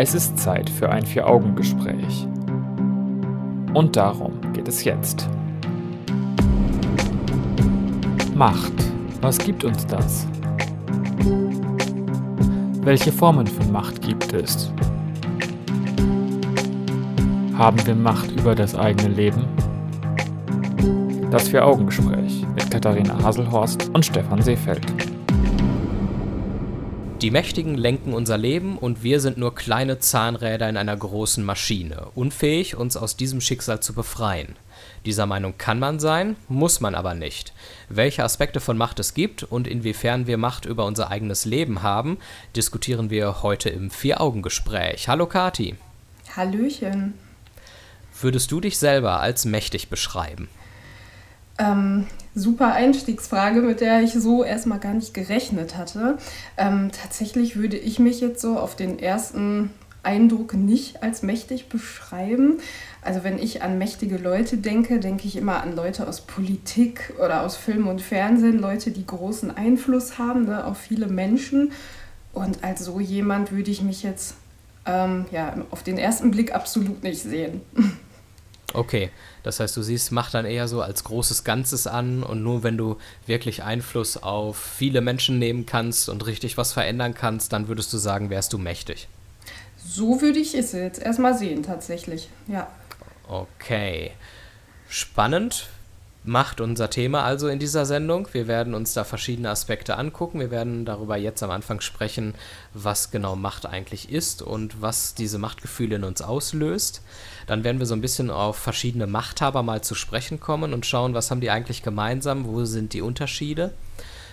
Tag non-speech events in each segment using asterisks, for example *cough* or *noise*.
Es ist Zeit für ein Vier-Augen-Gespräch. Und darum geht es jetzt. Macht. Was gibt uns das? Welche Formen von Macht gibt es? Haben wir Macht über das eigene Leben? Das Vier-Augen-Gespräch mit Katharina Haselhorst und Stefan Seefeld. Die Mächtigen lenken unser Leben und wir sind nur kleine Zahnräder in einer großen Maschine, unfähig, uns aus diesem Schicksal zu befreien. Dieser Meinung kann man sein, muss man aber nicht. Welche Aspekte von Macht es gibt und inwiefern wir Macht über unser eigenes Leben haben, diskutieren wir heute im Vier-Augen-Gespräch. Hallo Kati. Hallöchen. Würdest du dich selber als mächtig beschreiben? Ähm, super Einstiegsfrage, mit der ich so erstmal gar nicht gerechnet hatte. Ähm, tatsächlich würde ich mich jetzt so auf den ersten Eindruck nicht als mächtig beschreiben. Also wenn ich an mächtige Leute denke, denke ich immer an Leute aus Politik oder aus Film und Fernsehen, Leute, die großen Einfluss haben ne, auf viele Menschen. Und als so jemand würde ich mich jetzt ähm, ja, auf den ersten Blick absolut nicht sehen. *laughs* Okay, das heißt, du siehst Macht dann eher so als großes Ganzes an und nur wenn du wirklich Einfluss auf viele Menschen nehmen kannst und richtig was verändern kannst, dann würdest du sagen, wärst du mächtig. So würde ich es jetzt erstmal sehen, tatsächlich, ja. Okay. Spannend macht unser Thema also in dieser Sendung. Wir werden uns da verschiedene Aspekte angucken. Wir werden darüber jetzt am Anfang sprechen, was genau Macht eigentlich ist und was diese Machtgefühle in uns auslöst. Dann werden wir so ein bisschen auf verschiedene Machthaber mal zu sprechen kommen und schauen, was haben die eigentlich gemeinsam, wo sind die Unterschiede.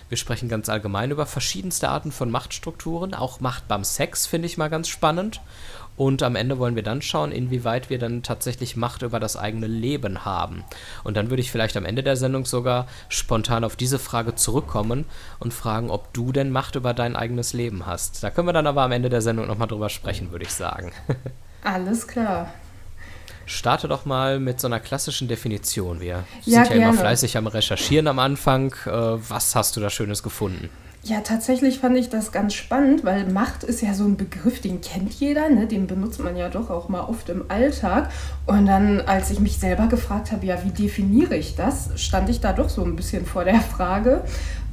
Wir sprechen ganz allgemein über verschiedenste Arten von Machtstrukturen. Auch Macht beim Sex finde ich mal ganz spannend. Und am Ende wollen wir dann schauen, inwieweit wir dann tatsächlich Macht über das eigene Leben haben. Und dann würde ich vielleicht am Ende der Sendung sogar spontan auf diese Frage zurückkommen und fragen, ob du denn Macht über dein eigenes Leben hast. Da können wir dann aber am Ende der Sendung nochmal drüber sprechen, würde ich sagen. *laughs* Alles klar. Starte doch mal mit so einer klassischen Definition. Wir Ja, sind ja immer gerne. fleißig am Recherchieren am Anfang. Äh, was hast du da Schönes gefunden? Ja, tatsächlich fand ich das ganz spannend, weil Macht ist ja so ein Begriff, den kennt jeder, ne? den benutzt man ja doch auch mal oft im Alltag. Und dann, als ich mich selber gefragt habe, ja, wie definiere ich das, stand ich da doch so ein bisschen vor der Frage.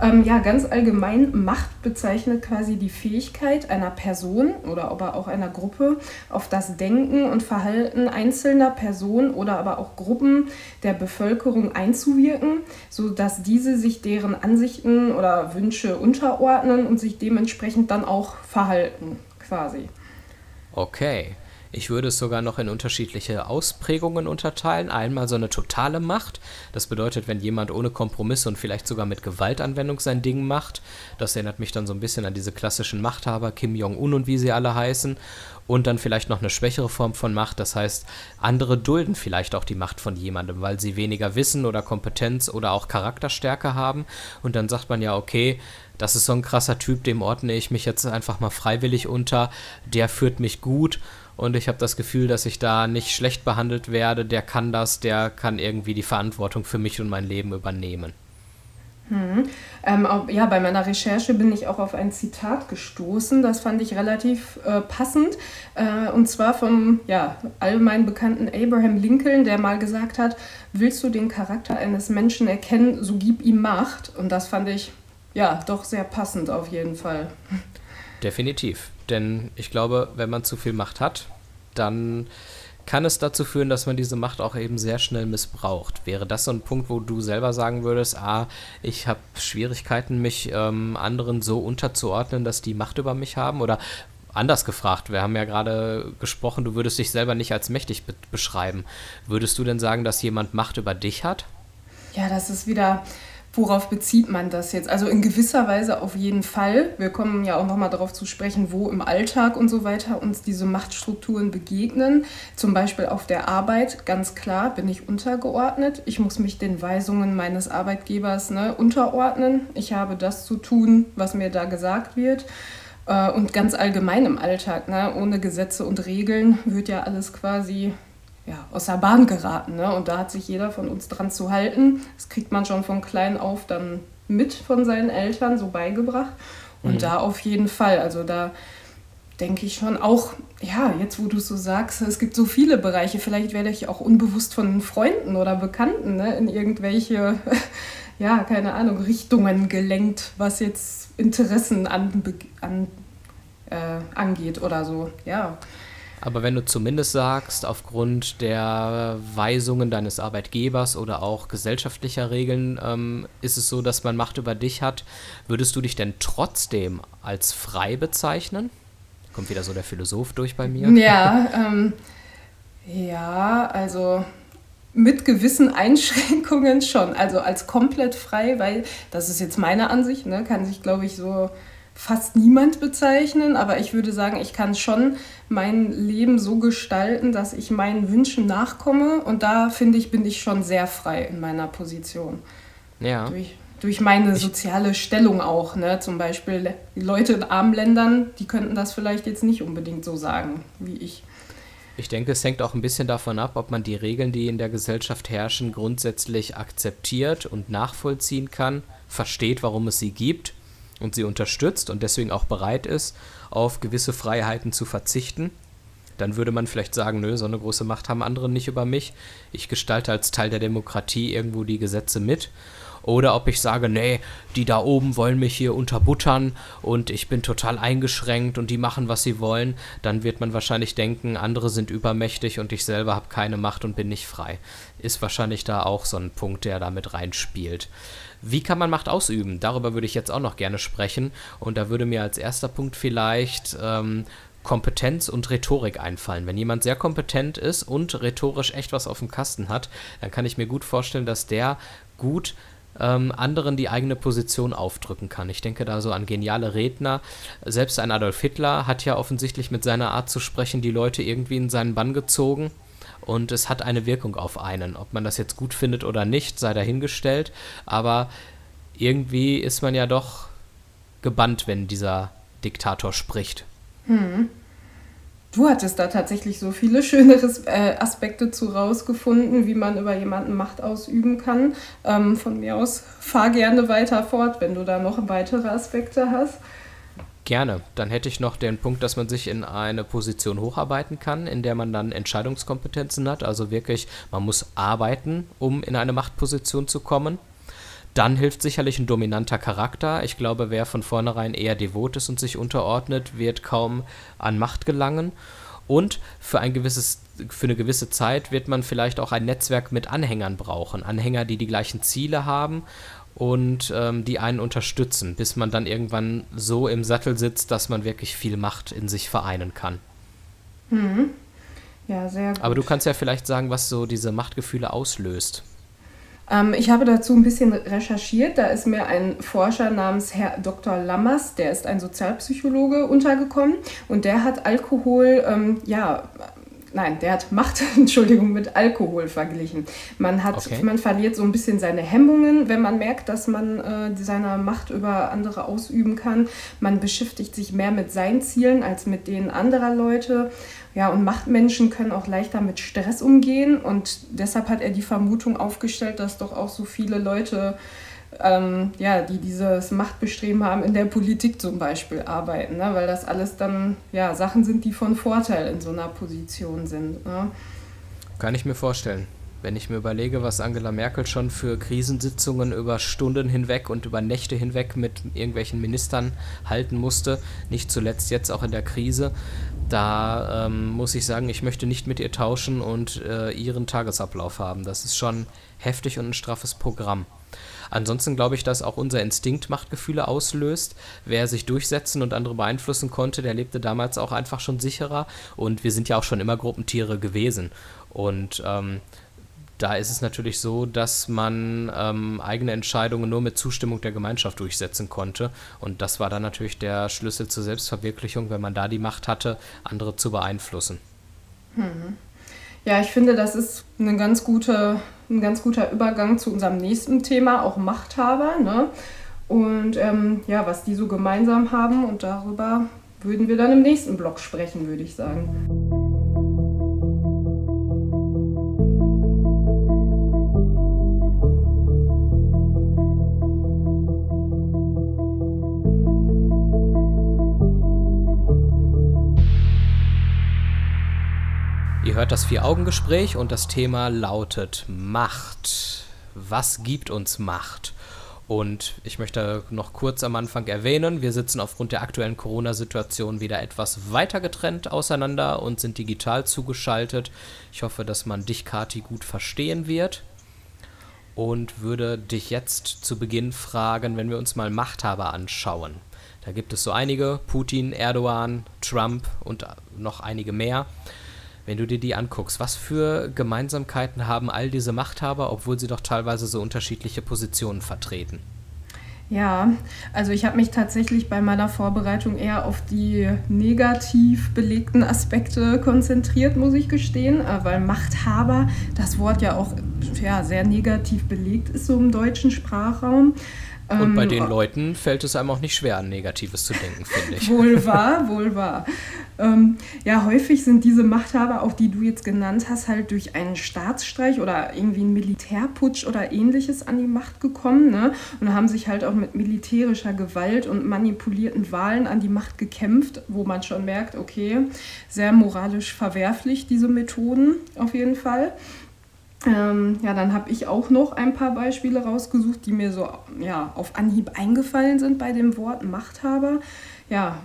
Ähm, ja, ganz allgemein, Macht bezeichnet quasi die Fähigkeit einer Person oder aber auch einer Gruppe auf das Denken und Verhalten einzelner Personen oder aber auch Gruppen der Bevölkerung einzuwirken, sodass diese sich deren Ansichten oder Wünsche unterordnen und sich dementsprechend dann auch verhalten, quasi. Okay. Ich würde es sogar noch in unterschiedliche Ausprägungen unterteilen. Einmal so eine totale Macht. Das bedeutet, wenn jemand ohne Kompromisse und vielleicht sogar mit Gewaltanwendung sein Ding macht. Das erinnert mich dann so ein bisschen an diese klassischen Machthaber, Kim Jong-un und wie sie alle heißen. Und dann vielleicht noch eine schwächere Form von Macht. Das heißt, andere dulden vielleicht auch die Macht von jemandem, weil sie weniger Wissen oder Kompetenz oder auch Charakterstärke haben. Und dann sagt man ja, okay, das ist so ein krasser Typ, dem ordne ich mich jetzt einfach mal freiwillig unter. Der führt mich gut und ich habe das Gefühl, dass ich da nicht schlecht behandelt werde. Der kann das, der kann irgendwie die Verantwortung für mich und mein Leben übernehmen. Mhm. Ähm, auch, ja, bei meiner Recherche bin ich auch auf ein Zitat gestoßen, das fand ich relativ äh, passend, äh, und zwar vom ja, allgemein bekannten Abraham Lincoln, der mal gesagt hat, willst du den Charakter eines Menschen erkennen, so gib ihm Macht. Und das fand ich ja doch sehr passend auf jeden Fall. Definitiv. Denn ich glaube, wenn man zu viel Macht hat, dann kann es dazu führen, dass man diese Macht auch eben sehr schnell missbraucht. Wäre das so ein Punkt, wo du selber sagen würdest, ah, ich habe Schwierigkeiten, mich ähm, anderen so unterzuordnen, dass die Macht über mich haben? Oder anders gefragt, wir haben ja gerade gesprochen, du würdest dich selber nicht als mächtig be beschreiben. Würdest du denn sagen, dass jemand Macht über dich hat? Ja, das ist wieder, worauf bezieht man das jetzt? Also in gewisser Weise auf jeden Fall. Wir kommen ja auch nochmal darauf zu sprechen, wo im Alltag und so weiter uns diese Machtstrukturen begegnen. Zum Beispiel auf der Arbeit, ganz klar, bin ich untergeordnet. Ich muss mich den Weisungen meines Arbeitgebers ne, unterordnen. Ich habe das zu tun, was mir da gesagt wird. Äh, Und ganz allgemein im Alltag, ne? ohne Gesetze und Regeln wird ja alles quasi ja, aus der Bahn geraten. Ne? Und da hat sich jeder von uns dran zu halten. Das kriegt man schon von klein auf dann mit von seinen Eltern so beigebracht. Und Mhm. da auf jeden Fall, also da denke ich schon. Auch, ja, jetzt wo du es so sagst, es gibt so viele Bereiche. Vielleicht werde ich auch unbewusst von Freunden oder Bekannten ne, in irgendwelche, *laughs* ja, keine Ahnung, Richtungen gelenkt, was jetzt Interessen an, an, äh, angeht oder so. Ja. Aber wenn du zumindest sagst, aufgrund der Weisungen deines Arbeitgebers oder auch gesellschaftlicher Regeln ähm, ist es so, dass man Macht über dich hat, würdest du dich denn trotzdem als frei bezeichnen? Kommt wieder so der Philosoph durch bei mir. Ja, ähm, ja, also mit gewissen Einschränkungen schon. Also als komplett frei, weil das ist jetzt meine Ansicht, ne, kann sich, glaube ich, so fast niemand bezeichnen, aber ich würde sagen, ich kann schon mein Leben so gestalten, dass ich meinen Wünschen nachkomme und da finde ich, bin ich schon sehr frei in meiner Position. Ja. Durch, durch meine soziale Stellung auch, ne? Zum Beispiel die Leute in armen Ländern, die könnten das vielleicht jetzt nicht unbedingt so sagen wie ich. Ich denke, es hängt auch ein bisschen davon ab, ob man die Regeln, die in der Gesellschaft herrschen, grundsätzlich akzeptiert und nachvollziehen kann, versteht, warum es sie gibt und sie unterstützt und deswegen auch bereit ist, auf gewisse Freiheiten zu verzichten, dann würde man vielleicht sagen, nö, so eine große Macht haben andere nicht über mich. Ich gestalte als Teil der Demokratie irgendwo die Gesetze mit. Oder ob ich sage, nee, die da oben wollen mich hier unterbuttern und ich bin total eingeschränkt und die machen, was sie wollen, dann wird man wahrscheinlich denken, andere sind übermächtig und ich selber habe keine Macht und bin nicht frei. Ist wahrscheinlich da auch so ein Punkt, der da mit reinspielt. Wie kann man Macht ausüben? Darüber würde ich jetzt auch noch gerne sprechen. Und da würde mir als erster Punkt vielleicht ähm, Kompetenz und Rhetorik einfallen. Wenn jemand sehr kompetent ist und rhetorisch echt was auf dem Kasten hat, dann kann ich mir gut vorstellen, dass der gut ähm, anderen die eigene Position aufdrücken kann. Ich denke da so an geniale Redner. Selbst ein Adolf Hitler hat ja offensichtlich mit seiner Art zu sprechen die Leute irgendwie in seinen Bann gezogen und es hat eine Wirkung auf einen. Ob man das jetzt gut findet oder nicht, sei dahingestellt, aber irgendwie ist man ja doch gebannt, wenn dieser Diktator spricht. Hm. Du hattest da tatsächlich so viele schöne äh, Aspekte zu rausgefunden, wie man über jemanden Macht ausüben kann. Ähm, von mir aus fahr gerne weiter fort, wenn du da noch weitere Aspekte hast. Gerne. Dann hätte ich noch den Punkt, dass man sich in eine Position hocharbeiten kann, in der man dann Entscheidungskompetenzen hat. Also wirklich, man muss arbeiten, um in eine Machtposition zu kommen. Dann hilft sicherlich ein dominanter Charakter. Ich glaube, wer von vornherein eher devot ist und sich unterordnet, wird kaum an Macht gelangen. Und für, ein gewisses, für eine gewisse Zeit wird man vielleicht auch ein Netzwerk mit Anhängern brauchen. Anhänger, die die gleichen Ziele haben und ähm, die einen unterstützen, bis man dann irgendwann so im Sattel sitzt, dass man wirklich viel Macht in sich vereinen kann. Mhm. Ja, sehr gut. Aber du kannst ja vielleicht sagen, was so diese Machtgefühle auslöst. Ähm, ich habe dazu ein bisschen recherchiert. Da ist mir ein Forscher namens Herr Dr. Lammers, der ist ein Sozialpsychologe, untergekommen und der hat Alkohol ähm, ja nein, der hat Macht, *laughs* Entschuldigung, mit Alkohol verglichen. Man, hat, okay. man verliert so ein bisschen seine Hemmungen, wenn man merkt, dass man äh, seine Macht über andere ausüben kann. Man beschäftigt sich mehr mit seinen Zielen als mit denen anderer Leute. Ja, und Machtmenschen können auch leichter mit Stress umgehen. Und deshalb hat er die Vermutung aufgestellt, dass doch auch so viele Leute ähm, ja, die dieses Machtbestreben haben, in der Politik zum Beispiel arbeiten, ne? weil das alles dann ja, Sachen sind, die von Vorteil in so einer Position sind. Ne? Kann ich mir vorstellen. Wenn ich mir überlege, was Angela Merkel schon für Krisensitzungen über Stunden hinweg und über Nächte hinweg mit irgendwelchen Ministern halten musste, nicht zuletzt jetzt auch in der Krise, da ähm, muss ich sagen, ich möchte nicht mit ihr tauschen und äh, ihren Tagesablauf haben. Das ist schon heftig und ein straffes Programm. Ansonsten glaube ich, dass auch unser Instinkt Machtgefühle auslöst. Wer sich durchsetzen und andere beeinflussen konnte, der lebte damals auch einfach schon sicherer. Und wir sind ja auch schon immer Gruppentiere gewesen. Und ähm, da ist es natürlich so, dass man ähm, eigene Entscheidungen nur mit Zustimmung der Gemeinschaft durchsetzen konnte. Und das war dann natürlich der Schlüssel zur Selbstverwirklichung, wenn man da die Macht hatte, andere zu beeinflussen. Hm. Ja, ich finde, das ist eine ganz gute, ein ganz guter Übergang zu unserem nächsten Thema, auch Machthaber. Ne? Und ähm, ja, was die so gemeinsam haben und darüber würden wir dann im nächsten Blog sprechen, würde ich sagen. Ihr hört das Vier-Augen-Gespräch und das Thema lautet Macht. Was gibt uns Macht? Und ich möchte noch kurz am Anfang erwähnen, wir sitzen aufgrund der aktuellen Corona-Situation wieder etwas weiter getrennt auseinander und sind digital zugeschaltet. Ich hoffe, dass man dich, Kati, gut verstehen wird. Und würde dich jetzt zu Beginn fragen, wenn wir uns mal Machthaber anschauen. Da gibt es so einige, Putin, Erdogan, Trump und noch einige mehr. Wenn du dir die anguckst, was für Gemeinsamkeiten haben all diese Machthaber, obwohl sie doch teilweise so unterschiedliche Positionen vertreten? Ja, also ich habe mich tatsächlich bei meiner Vorbereitung eher auf die negativ belegten Aspekte konzentriert, muss ich gestehen, äh, weil Machthaber, das Wort ja auch ja, sehr negativ belegt ist so im deutschen Sprachraum. Und bei ähm, den Leuten fällt es einem auch nicht schwer, an Negatives zu denken, finde ich. *laughs* wohl wahr, wohl wahr. Ähm, ja, häufig sind diese Machthaber, auch die du jetzt genannt hast, halt durch einen Staatsstreich oder irgendwie einen Militärputsch oder ähnliches an die Macht gekommen. Ne? Und haben sich halt auch mit militärischer Gewalt und manipulierten Wahlen an die Macht gekämpft, wo man schon merkt, okay, sehr moralisch verwerflich diese Methoden auf jeden Fall. Ähm, ja, dann habe ich auch noch ein paar Beispiele rausgesucht, die mir so ja, auf Anhieb eingefallen sind bei dem Wort Machthaber. Ja,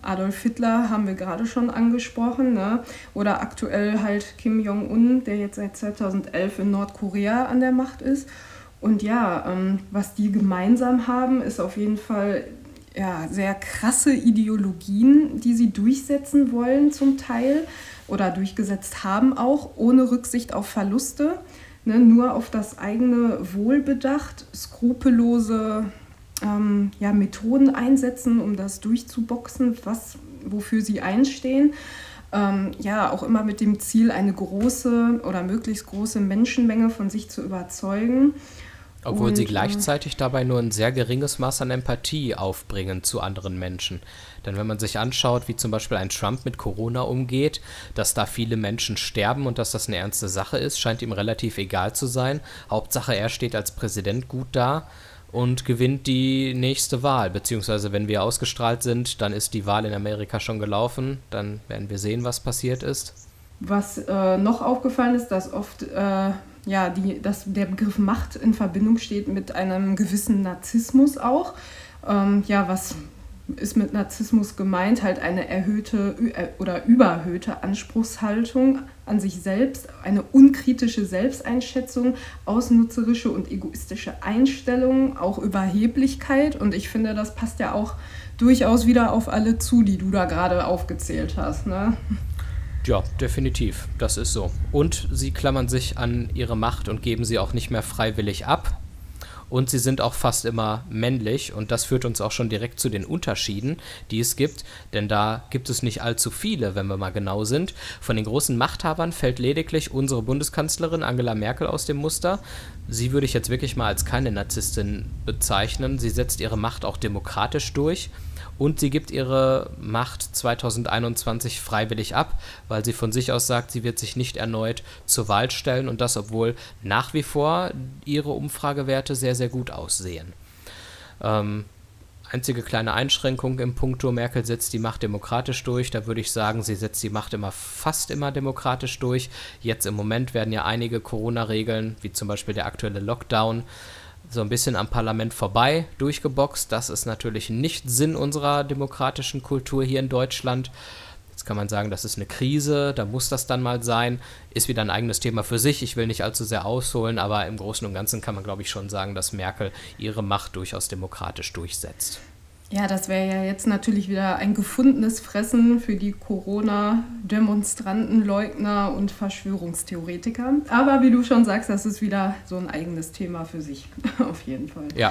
Adolf Hitler haben wir gerade schon angesprochen. Ne? Oder aktuell halt Kim Jong-un, der jetzt seit 2011 in Nordkorea an der Macht ist. Und ja, ähm, was die gemeinsam haben, ist auf jeden Fall ja, sehr krasse Ideologien, die sie durchsetzen wollen zum Teil oder durchgesetzt haben, auch ohne Rücksicht auf Verluste, ne, nur auf das eigene Wohl bedacht, skrupellose ähm, ja, Methoden einsetzen, um das durchzuboxen, was, wofür sie einstehen. Ähm, ja, auch immer mit dem Ziel, eine große oder möglichst große Menschenmenge von sich zu überzeugen. Obwohl und, sie äh, gleichzeitig dabei nur ein sehr geringes Maß an Empathie aufbringen zu anderen Menschen. Denn wenn man sich anschaut, wie zum Beispiel ein Trump mit Corona umgeht, dass da viele Menschen sterben und dass das eine ernste Sache ist, scheint ihm relativ egal zu sein. Hauptsache, er steht als Präsident gut da und gewinnt die nächste Wahl. Beziehungsweise, wenn wir ausgestrahlt sind, dann ist die Wahl in Amerika schon gelaufen. Dann werden wir sehen, was passiert ist. Was äh, noch aufgefallen ist, dass oft äh, ja, die, dass der Begriff Macht in Verbindung steht mit einem gewissen Narzissmus auch. Ähm, ja, was ist mit Narzissmus gemeint? Halt eine erhöhte äh, oder überhöhte Anspruchshaltung an sich selbst, eine unkritische Selbsteinschätzung, ausnutzerische und egoistische Einstellung, auch Überheblichkeit. Und ich finde, das passt ja auch durchaus wieder auf alle zu, die du da gerade aufgezählt hast. Ne? Ja, definitiv. Das ist so. Und sie klammern sich an ihre Macht und geben sie auch nicht mehr freiwillig ab und sie sind auch fast immer männlich und das führt uns auch schon direkt zu den Unterschieden, die es gibt, denn da gibt es nicht allzu viele, wenn wir mal genau sind. Von den großen Machthabern fällt lediglich unsere Bundeskanzlerin Angela Merkel aus dem Muster. Sie würde ich jetzt wirklich mal als keine Narzisstin bezeichnen. Sie setzt ihre Macht auch demokratisch durch und sie gibt ihre Macht 2021 freiwillig ab, weil sie von sich aus sagt, sie wird sich nicht erneut zur Wahl stellen und das, obwohl nach wie vor ihre Umfragewerte sehr, sehr gut aussehen. Ähm, einzige kleine Einschränkung im Punkto, Merkel setzt die Macht demokratisch durch. Da würde ich sagen, sie setzt die Macht immer fast immer demokratisch durch. Jetzt im Moment werden ja einige Corona-Regeln, wie zum Beispiel der aktuelle Lockdown, so ein bisschen am Parlament vorbei durchgeboxt. Das ist natürlich nicht Sinn unserer demokratischen Kultur hier in Deutschland. Jetzt kann man sagen, das ist eine Krise, da muss das dann mal sein. Ist wieder ein eigenes Thema für sich. Ich will nicht allzu sehr ausholen, aber im Großen und Ganzen kann man, glaube ich, schon sagen, dass Merkel ihre Macht durchaus demokratisch durchsetzt. Ja, das wäre ja jetzt natürlich wieder ein gefundenes Fressen für die Corona-Demonstranten, Leugner und Verschwörungstheoretiker. Aber wie du schon sagst, das ist wieder so ein eigenes Thema für sich, *laughs* auf jeden Fall. Ja.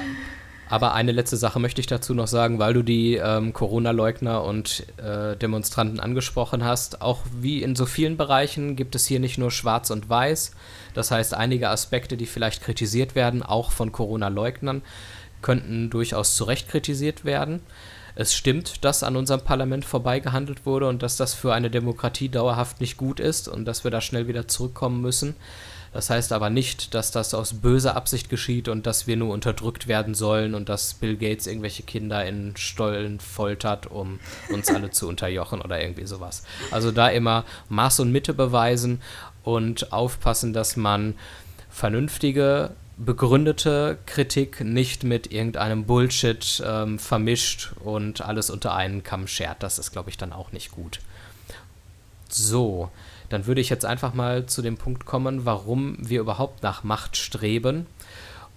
Aber eine letzte Sache möchte ich dazu noch sagen, weil du die ähm, Corona-Leugner und äh, Demonstranten angesprochen hast. Auch wie in so vielen Bereichen gibt es hier nicht nur Schwarz und Weiß. Das heißt, einige Aspekte, die vielleicht kritisiert werden, auch von Corona-Leugnern, könnten durchaus zu Recht kritisiert werden. Es stimmt, dass an unserem Parlament vorbeigehandelt wurde und dass das für eine Demokratie dauerhaft nicht gut ist und dass wir da schnell wieder zurückkommen müssen. Das heißt aber nicht, dass das aus böser Absicht geschieht und dass wir nur unterdrückt werden sollen und dass Bill Gates irgendwelche Kinder in Stollen foltert, um uns alle zu unterjochen oder irgendwie sowas. Also da immer Maß und Mitte beweisen und aufpassen, dass man vernünftige, begründete Kritik nicht mit irgendeinem Bullshit ähm, vermischt und alles unter einen Kamm schert. Das ist, glaube ich, dann auch nicht gut. So, dann würde ich jetzt einfach mal zu dem Punkt kommen, warum wir überhaupt nach Macht streben.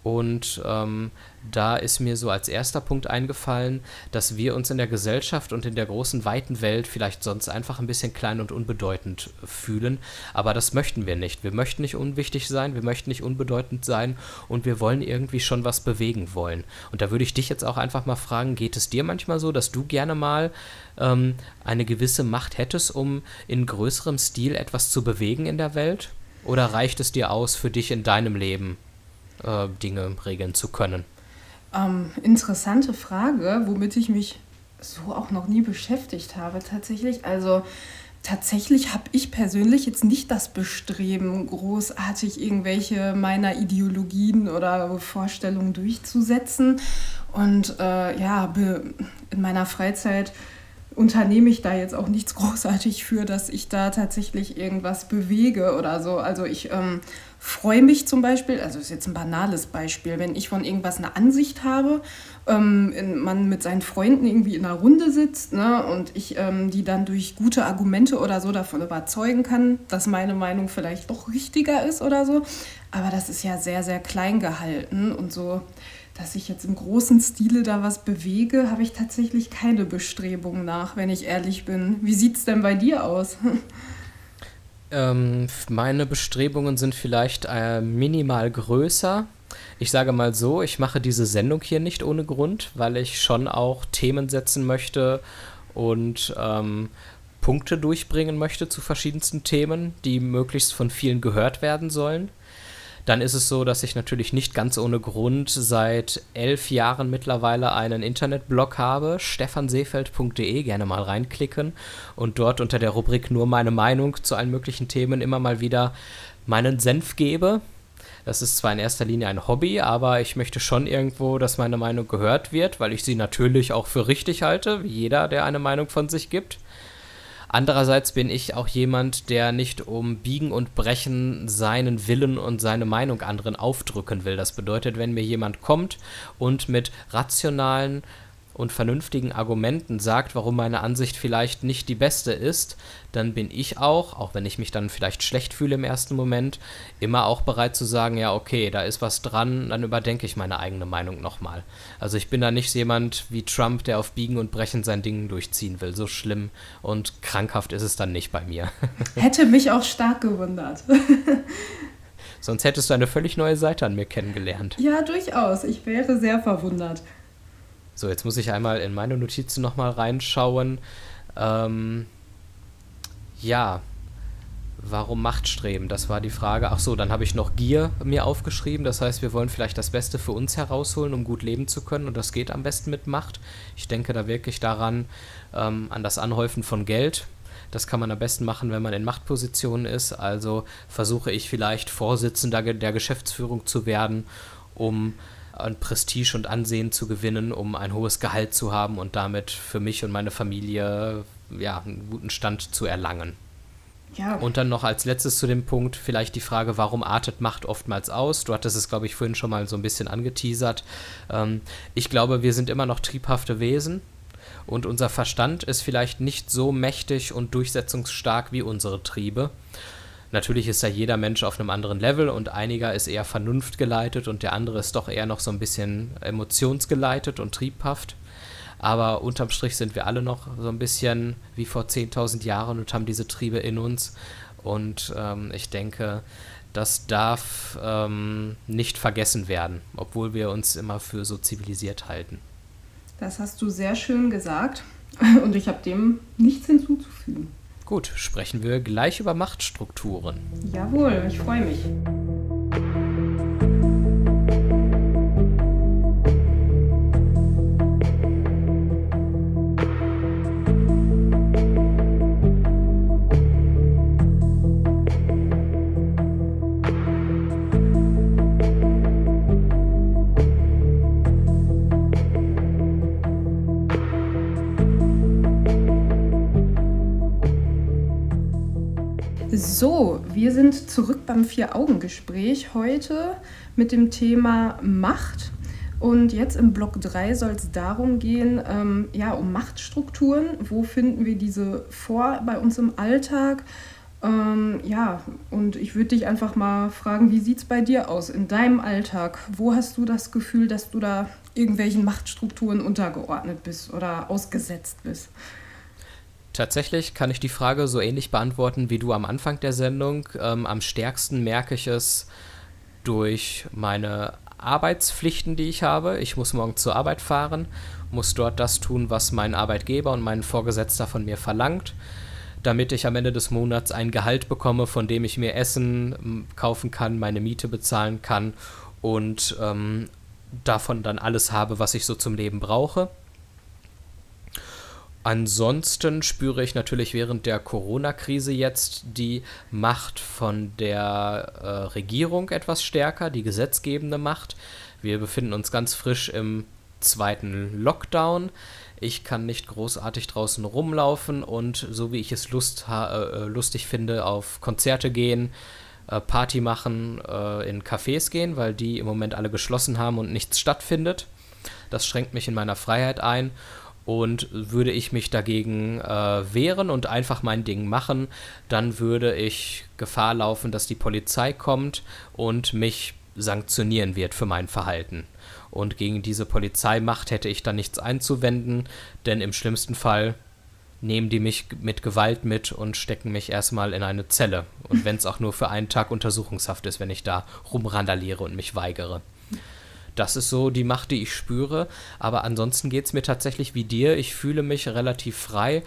Und ähm, da ist mir so als erster Punkt eingefallen, dass wir uns in der Gesellschaft und in der großen, weiten Welt vielleicht sonst einfach ein bisschen klein und unbedeutend fühlen. Aber das möchten wir nicht. Wir möchten nicht unwichtig sein, wir möchten nicht unbedeutend sein und wir wollen irgendwie schon was bewegen wollen. Und da würde ich dich jetzt auch einfach mal fragen, geht es dir manchmal so, dass du gerne mal ähm, eine gewisse Macht hättest, um in größerem Stil etwas zu bewegen in der Welt? Oder reicht es dir aus, für dich in deinem Leben äh, Dinge regeln zu können? Ähm, interessante Frage, womit ich mich so auch noch nie beschäftigt habe tatsächlich. Also tatsächlich habe ich persönlich jetzt nicht das Bestreben, großartig irgendwelche meiner Ideologien oder Vorstellungen durchzusetzen. Und äh, ja, in meiner Freizeit unternehme ich da jetzt auch nichts *laughs* großartig für, dass ich da tatsächlich irgendwas bewege oder so. Also ich ähm, freue mich zum Beispiel, also ist jetzt ein banales Beispiel, wenn ich von irgendwas eine Ansicht habe, ähm, man mit seinen Freunden irgendwie in einer Runde sitzt ne, und ich ähm, die dann durch gute Argumente oder so davon überzeugen kann, dass meine Meinung vielleicht doch richtiger ist oder so. Aber das ist ja sehr, sehr klein gehalten und so, dass ich jetzt im großen Stile da was bewege, habe ich tatsächlich keine Bestrebungen nach, wenn ich ehrlich bin. Wie sieht es denn bei dir aus? *laughs* Ähm, meine Bestrebungen sind vielleicht äh, minimal größer. Ich sage mal so, ich mache diese Sendung hier nicht ohne Grund, weil ich schon auch Themen setzen möchte und ähm, Punkte durchbringen möchte zu verschiedensten Themen, die möglichst von vielen gehört werden sollen. Dann ist es so, dass ich natürlich nicht ganz ohne Grund seit elf Jahren mittlerweile einen Internetblog habe, stefanseefeld.de, gerne mal reinklicken und dort unter der Rubrik nur meine Meinung zu allen möglichen Themen immer mal wieder meinen Senf gebe. Das ist zwar in erster Linie ein Hobby, aber ich möchte schon irgendwo, dass meine Meinung gehört wird, weil ich sie natürlich auch für richtig halte, wie jeder, der eine Meinung von sich gibt. Andererseits bin ich auch jemand, der nicht um Biegen und Brechen seinen Willen und seine Meinung anderen aufdrücken will. Das bedeutet, wenn mir jemand kommt und mit rationalen und vernünftigen Argumenten sagt, warum meine Ansicht vielleicht nicht die beste ist, dann bin ich auch, auch wenn ich mich dann vielleicht schlecht fühle im ersten Moment, immer auch bereit zu sagen, ja, okay, da ist was dran, dann überdenke ich meine eigene Meinung nochmal. Also ich bin da nicht jemand wie Trump, der auf Biegen und Brechen sein Ding durchziehen will. So schlimm und krankhaft ist es dann nicht bei mir. *laughs* Hätte mich auch stark gewundert. Sonst hättest du eine völlig neue Seite an mir kennengelernt. Ja, durchaus. Ich wäre sehr verwundert. So, jetzt muss ich einmal in meine Notizen nochmal reinschauen. Ähm, ja, warum Machtstreben? Das war die Frage. Ach so, dann habe ich noch Gier mir aufgeschrieben. Das heißt, wir wollen vielleicht das Beste für uns herausholen, um gut leben zu können. Und das geht am besten mit Macht. Ich denke da wirklich daran, ähm, an das Anhäufen von Geld. Das kann man am besten machen, wenn man in Machtpositionen ist. Also versuche ich vielleicht Vorsitzender der Geschäftsführung zu werden, um an Prestige und Ansehen zu gewinnen, um ein hohes Gehalt zu haben und damit für mich und meine Familie ja, einen guten Stand zu erlangen. Ja. Und dann noch als letztes zu dem Punkt vielleicht die Frage, warum artet Macht oftmals aus? Du hattest es, glaube ich, vorhin schon mal so ein bisschen angeteasert. Ähm, ich glaube, wir sind immer noch triebhafte Wesen und unser Verstand ist vielleicht nicht so mächtig und durchsetzungsstark wie unsere Triebe. Natürlich ist da jeder Mensch auf einem anderen Level und einiger ist eher vernunftgeleitet und der andere ist doch eher noch so ein bisschen emotionsgeleitet und triebhaft. Aber unterm Strich sind wir alle noch so ein bisschen wie vor 10.000 Jahren und haben diese Triebe in uns. Und ähm, ich denke, das darf ähm, nicht vergessen werden, obwohl wir uns immer für so zivilisiert halten. Das hast du sehr schön gesagt *laughs* und ich habe dem nichts hinzuzufügen. Gut, sprechen wir gleich über Machtstrukturen. Jawohl, ich freue mich. Beim Vier-Augen-Gespräch heute mit dem Thema Macht. Und jetzt im Block 3 soll es darum gehen, ähm, ja, um Machtstrukturen. Wo finden wir diese vor bei uns im Alltag? Ähm, ja, und ich würde dich einfach mal fragen, wie sieht es bei dir aus in deinem Alltag? Wo hast du das Gefühl, dass du da irgendwelchen Machtstrukturen untergeordnet bist oder ausgesetzt bist? Tatsächlich kann ich die Frage so ähnlich beantworten wie du am Anfang der Sendung. Ähm, am stärksten merke ich es durch meine Arbeitspflichten, die ich habe. Ich muss morgen zur Arbeit fahren, muss dort das tun, was mein Arbeitgeber und mein Vorgesetzter von mir verlangt, damit ich am Ende des Monats ein Gehalt bekomme, von dem ich mir Essen kaufen kann, meine Miete bezahlen kann und ähm, davon dann alles habe, was ich so zum Leben brauche. Ansonsten spüre ich natürlich während der Corona-Krise jetzt die Macht von der äh, Regierung etwas stärker, die gesetzgebende Macht. Wir befinden uns ganz frisch im zweiten Lockdown. Ich kann nicht großartig draußen rumlaufen und so wie ich es Lust äh, lustig finde, auf Konzerte gehen, äh, Party machen, äh, in Cafés gehen, weil die im Moment alle geschlossen haben und nichts stattfindet. Das schränkt mich in meiner Freiheit ein und würde ich mich dagegen äh, wehren und einfach mein Ding machen, dann würde ich Gefahr laufen, dass die Polizei kommt und mich sanktionieren wird für mein Verhalten. Und gegen diese Polizeimacht hätte ich dann nichts einzuwenden, denn im schlimmsten Fall nehmen die mich mit Gewalt mit und stecken mich erstmal in eine Zelle. Und *laughs* wenn es auch nur für einen Tag Untersuchungshaft ist, wenn ich da rumrandaliere und mich weigere. Das ist so die Macht, die ich spüre. Aber ansonsten geht es mir tatsächlich wie dir. Ich fühle mich relativ frei.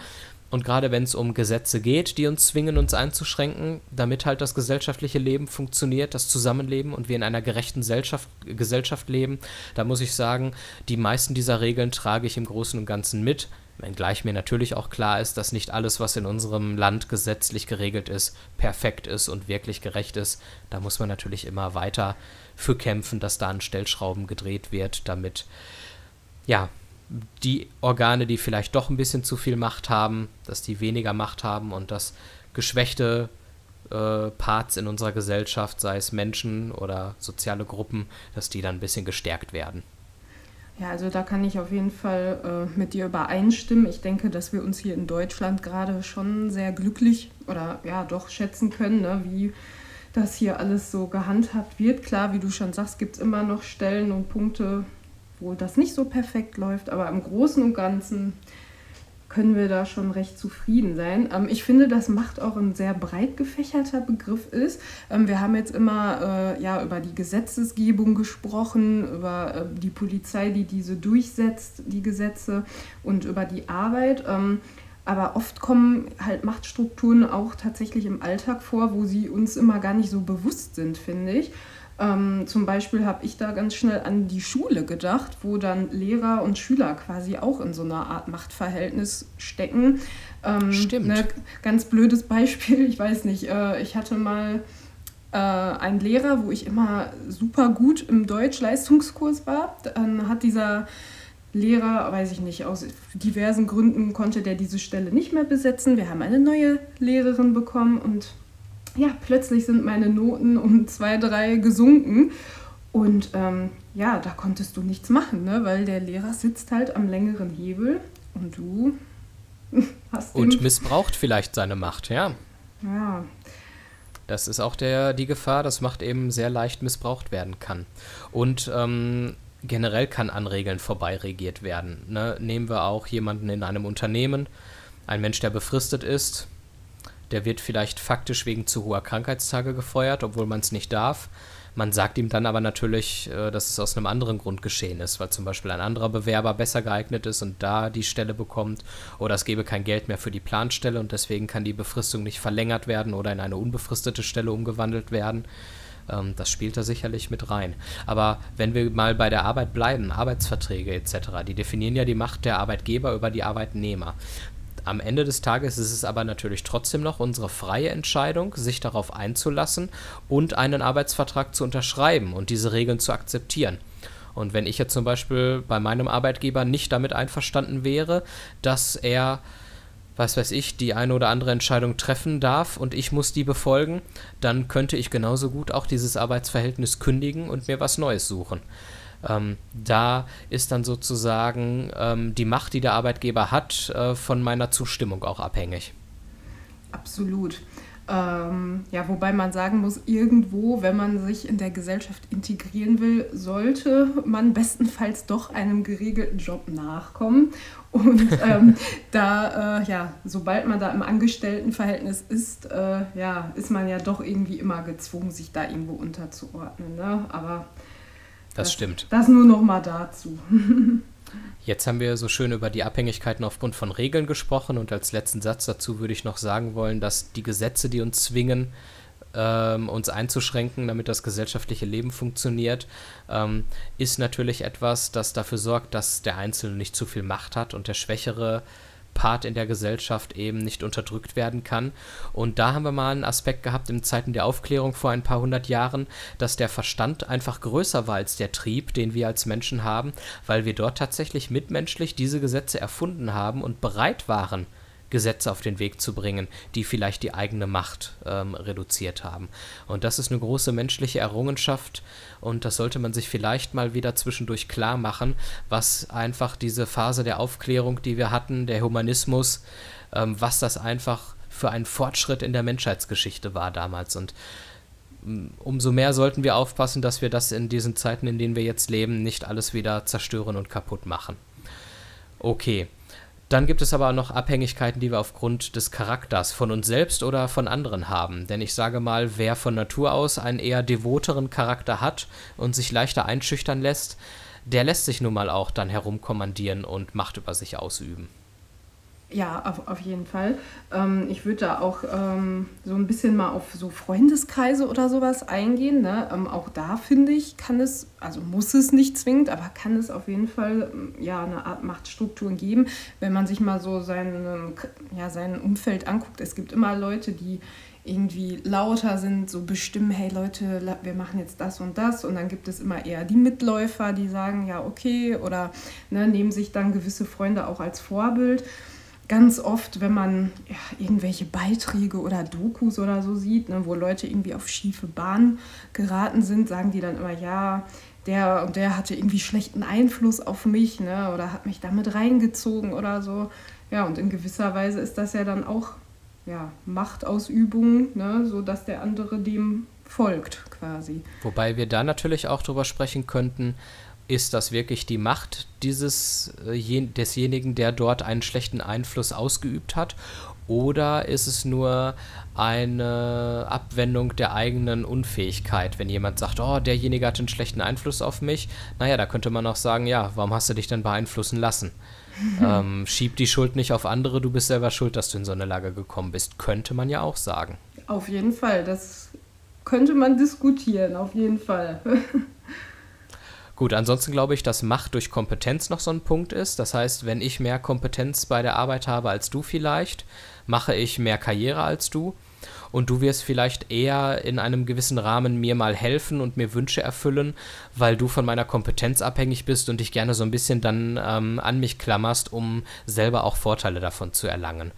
Und gerade wenn es um Gesetze geht, die uns zwingen, uns einzuschränken, damit halt das gesellschaftliche Leben funktioniert, das Zusammenleben und wir in einer gerechten Gesellschaft, Gesellschaft leben, da muss ich sagen, die meisten dieser Regeln trage ich im Großen und Ganzen mit. Wenngleich mir natürlich auch klar ist, dass nicht alles, was in unserem Land gesetzlich geregelt ist, perfekt ist und wirklich gerecht ist. Da muss man natürlich immer weiter für kämpfen, dass da an Stellschrauben gedreht wird, damit ja die Organe, die vielleicht doch ein bisschen zu viel Macht haben, dass die weniger Macht haben und dass geschwächte äh, Parts in unserer Gesellschaft, sei es Menschen oder soziale Gruppen, dass die dann ein bisschen gestärkt werden. Ja, also da kann ich auf jeden Fall äh, mit dir übereinstimmen. Ich denke, dass wir uns hier in Deutschland gerade schon sehr glücklich oder ja doch schätzen können, ne, wie das hier alles so gehandhabt wird. Klar, wie du schon sagst, gibt es immer noch Stellen und Punkte, wo das nicht so perfekt läuft, aber im Großen und Ganzen können wir da schon recht zufrieden sein. Ähm, ich finde, dass Macht auch ein sehr breit gefächerter Begriff ist. Ähm, wir haben jetzt immer äh, ja, über die Gesetzesgebung gesprochen, über äh, die Polizei, die diese durchsetzt, die Gesetze und über die Arbeit. Ähm, aber oft kommen halt Machtstrukturen auch tatsächlich im Alltag vor, wo sie uns immer gar nicht so bewusst sind, finde ich. Ähm, zum Beispiel habe ich da ganz schnell an die Schule gedacht, wo dann Lehrer und Schüler quasi auch in so einer Art Machtverhältnis stecken. Ähm, Stimmt. Ne, ganz blödes Beispiel, ich weiß nicht, äh, ich hatte mal äh, einen Lehrer, wo ich immer super gut im Deutsch-Leistungskurs war. Dann hat dieser Lehrer, weiß ich nicht, aus diversen Gründen konnte der diese Stelle nicht mehr besetzen. Wir haben eine neue Lehrerin bekommen und ja, plötzlich sind meine Noten um zwei, drei gesunken. Und ähm, ja, da konntest du nichts machen, ne? weil der Lehrer sitzt halt am längeren Hebel und du *laughs* hast. Und missbraucht vielleicht seine Macht, ja. Ja. Das ist auch der, die Gefahr, dass Macht eben sehr leicht missbraucht werden kann. Und ähm, generell kann an Regeln vorbeiregiert werden. Ne? Nehmen wir auch jemanden in einem Unternehmen, ein Mensch, der befristet ist, der wird vielleicht faktisch wegen zu hoher Krankheitstage gefeuert, obwohl man es nicht darf. Man sagt ihm dann aber natürlich, äh, dass es aus einem anderen Grund geschehen ist, weil zum Beispiel ein anderer Bewerber besser geeignet ist und da die Stelle bekommt oder es gebe kein Geld mehr für die Planstelle und deswegen kann die Befristung nicht verlängert werden oder in eine unbefristete Stelle umgewandelt werden. Ähm, das spielt da sicherlich mit rein. Aber wenn wir mal bei der Arbeit bleiben, Arbeitsverträge etc., die definieren ja die Macht der Arbeitgeber über die Arbeitnehmer. Am Ende des Tages ist es aber natürlich trotzdem noch unsere freie Entscheidung, sich darauf einzulassen und einen Arbeitsvertrag zu unterschreiben und diese Regeln zu akzeptieren. Und wenn ich jetzt zum Beispiel bei meinem Arbeitgeber nicht damit einverstanden wäre, dass er was weiß ich, die eine oder andere Entscheidung treffen darf und ich muss die befolgen, dann könnte ich genauso gut auch dieses Arbeitsverhältnis kündigen und mir was Neues suchen. Ähm, da ist dann sozusagen ähm, die Macht, die der Arbeitgeber hat, äh, von meiner Zustimmung auch abhängig. Absolut. Ähm, ja, wobei man sagen muss, irgendwo, wenn man sich in der Gesellschaft integrieren will, sollte man bestenfalls doch einem geregelten Job nachkommen. Und ähm, *laughs* da, äh, ja, sobald man da im Angestelltenverhältnis ist, äh, ja, ist man ja doch irgendwie immer gezwungen, sich da irgendwo unterzuordnen. Ne? Aber das, das stimmt. Das nur noch mal dazu. *laughs* Jetzt haben wir so schön über die Abhängigkeiten aufgrund von Regeln gesprochen und als letzten Satz dazu würde ich noch sagen wollen, dass die Gesetze, die uns zwingen, ähm, uns einzuschränken, damit das gesellschaftliche Leben funktioniert, ähm, ist natürlich etwas, das dafür sorgt, dass der Einzelne nicht zu viel Macht hat und der Schwächere Part in der Gesellschaft eben nicht unterdrückt werden kann. Und da haben wir mal einen Aspekt gehabt in Zeiten der Aufklärung vor ein paar hundert Jahren, dass der Verstand einfach größer war als der Trieb, den wir als Menschen haben, weil wir dort tatsächlich mitmenschlich diese Gesetze erfunden haben und bereit waren, Gesetze auf den Weg zu bringen, die vielleicht die eigene Macht ähm, reduziert haben. Und das ist eine große menschliche Errungenschaft und das sollte man sich vielleicht mal wieder zwischendurch klar machen, was einfach diese Phase der Aufklärung, die wir hatten, der Humanismus, ähm, was das einfach für ein Fortschritt in der Menschheitsgeschichte war damals. Und mm, umso mehr sollten wir aufpassen, dass wir das in diesen Zeiten, in denen wir jetzt leben, nicht alles wieder zerstören und kaputt machen. Okay. Dann gibt es aber auch noch Abhängigkeiten, die wir aufgrund des Charakters von uns selbst oder von anderen haben. Denn ich sage mal, wer von Natur aus einen eher devoteren Charakter hat und sich leichter einschüchtern lässt, der lässt sich nun mal auch dann herumkommandieren und Macht über sich ausüben. Ja, auf, auf jeden Fall. Ähm, ich würde da auch ähm, so ein bisschen mal auf so Freundeskreise oder sowas eingehen. Ne? Ähm, auch da finde ich, kann es, also muss es nicht zwingend, aber kann es auf jeden Fall ähm, ja, eine Art Machtstrukturen geben, wenn man sich mal so sein, ja, sein Umfeld anguckt. Es gibt immer Leute, die irgendwie lauter sind, so bestimmen, hey Leute, wir machen jetzt das und das. Und dann gibt es immer eher die Mitläufer, die sagen, ja, okay, oder ne, nehmen sich dann gewisse Freunde auch als Vorbild ganz oft, wenn man ja, irgendwelche Beiträge oder Dokus oder so sieht, ne, wo Leute irgendwie auf schiefe Bahn geraten sind, sagen die dann immer, ja, der und der hatte irgendwie schlechten Einfluss auf mich ne, oder hat mich damit reingezogen oder so. Ja, und in gewisser Weise ist das ja dann auch ja, Machtausübung, ne, sodass der andere dem folgt quasi. Wobei wir da natürlich auch drüber sprechen könnten, ist das wirklich die Macht dieses äh, desjenigen, der dort einen schlechten Einfluss ausgeübt hat? Oder ist es nur eine Abwendung der eigenen Unfähigkeit, wenn jemand sagt, oh, derjenige hat einen schlechten Einfluss auf mich? Naja, da könnte man auch sagen, ja, warum hast du dich denn beeinflussen lassen? *laughs* ähm, schieb die Schuld nicht auf andere, du bist selber schuld, dass du in so eine Lage gekommen bist. Könnte man ja auch sagen. Auf jeden Fall, das könnte man diskutieren, auf jeden Fall. *laughs* Gut, ansonsten glaube ich, dass Macht durch Kompetenz noch so ein Punkt ist. Das heißt, wenn ich mehr Kompetenz bei der Arbeit habe als du vielleicht, mache ich mehr Karriere als du. Und du wirst vielleicht eher in einem gewissen Rahmen mir mal helfen und mir Wünsche erfüllen, weil du von meiner Kompetenz abhängig bist und dich gerne so ein bisschen dann ähm, an mich klammerst, um selber auch Vorteile davon zu erlangen.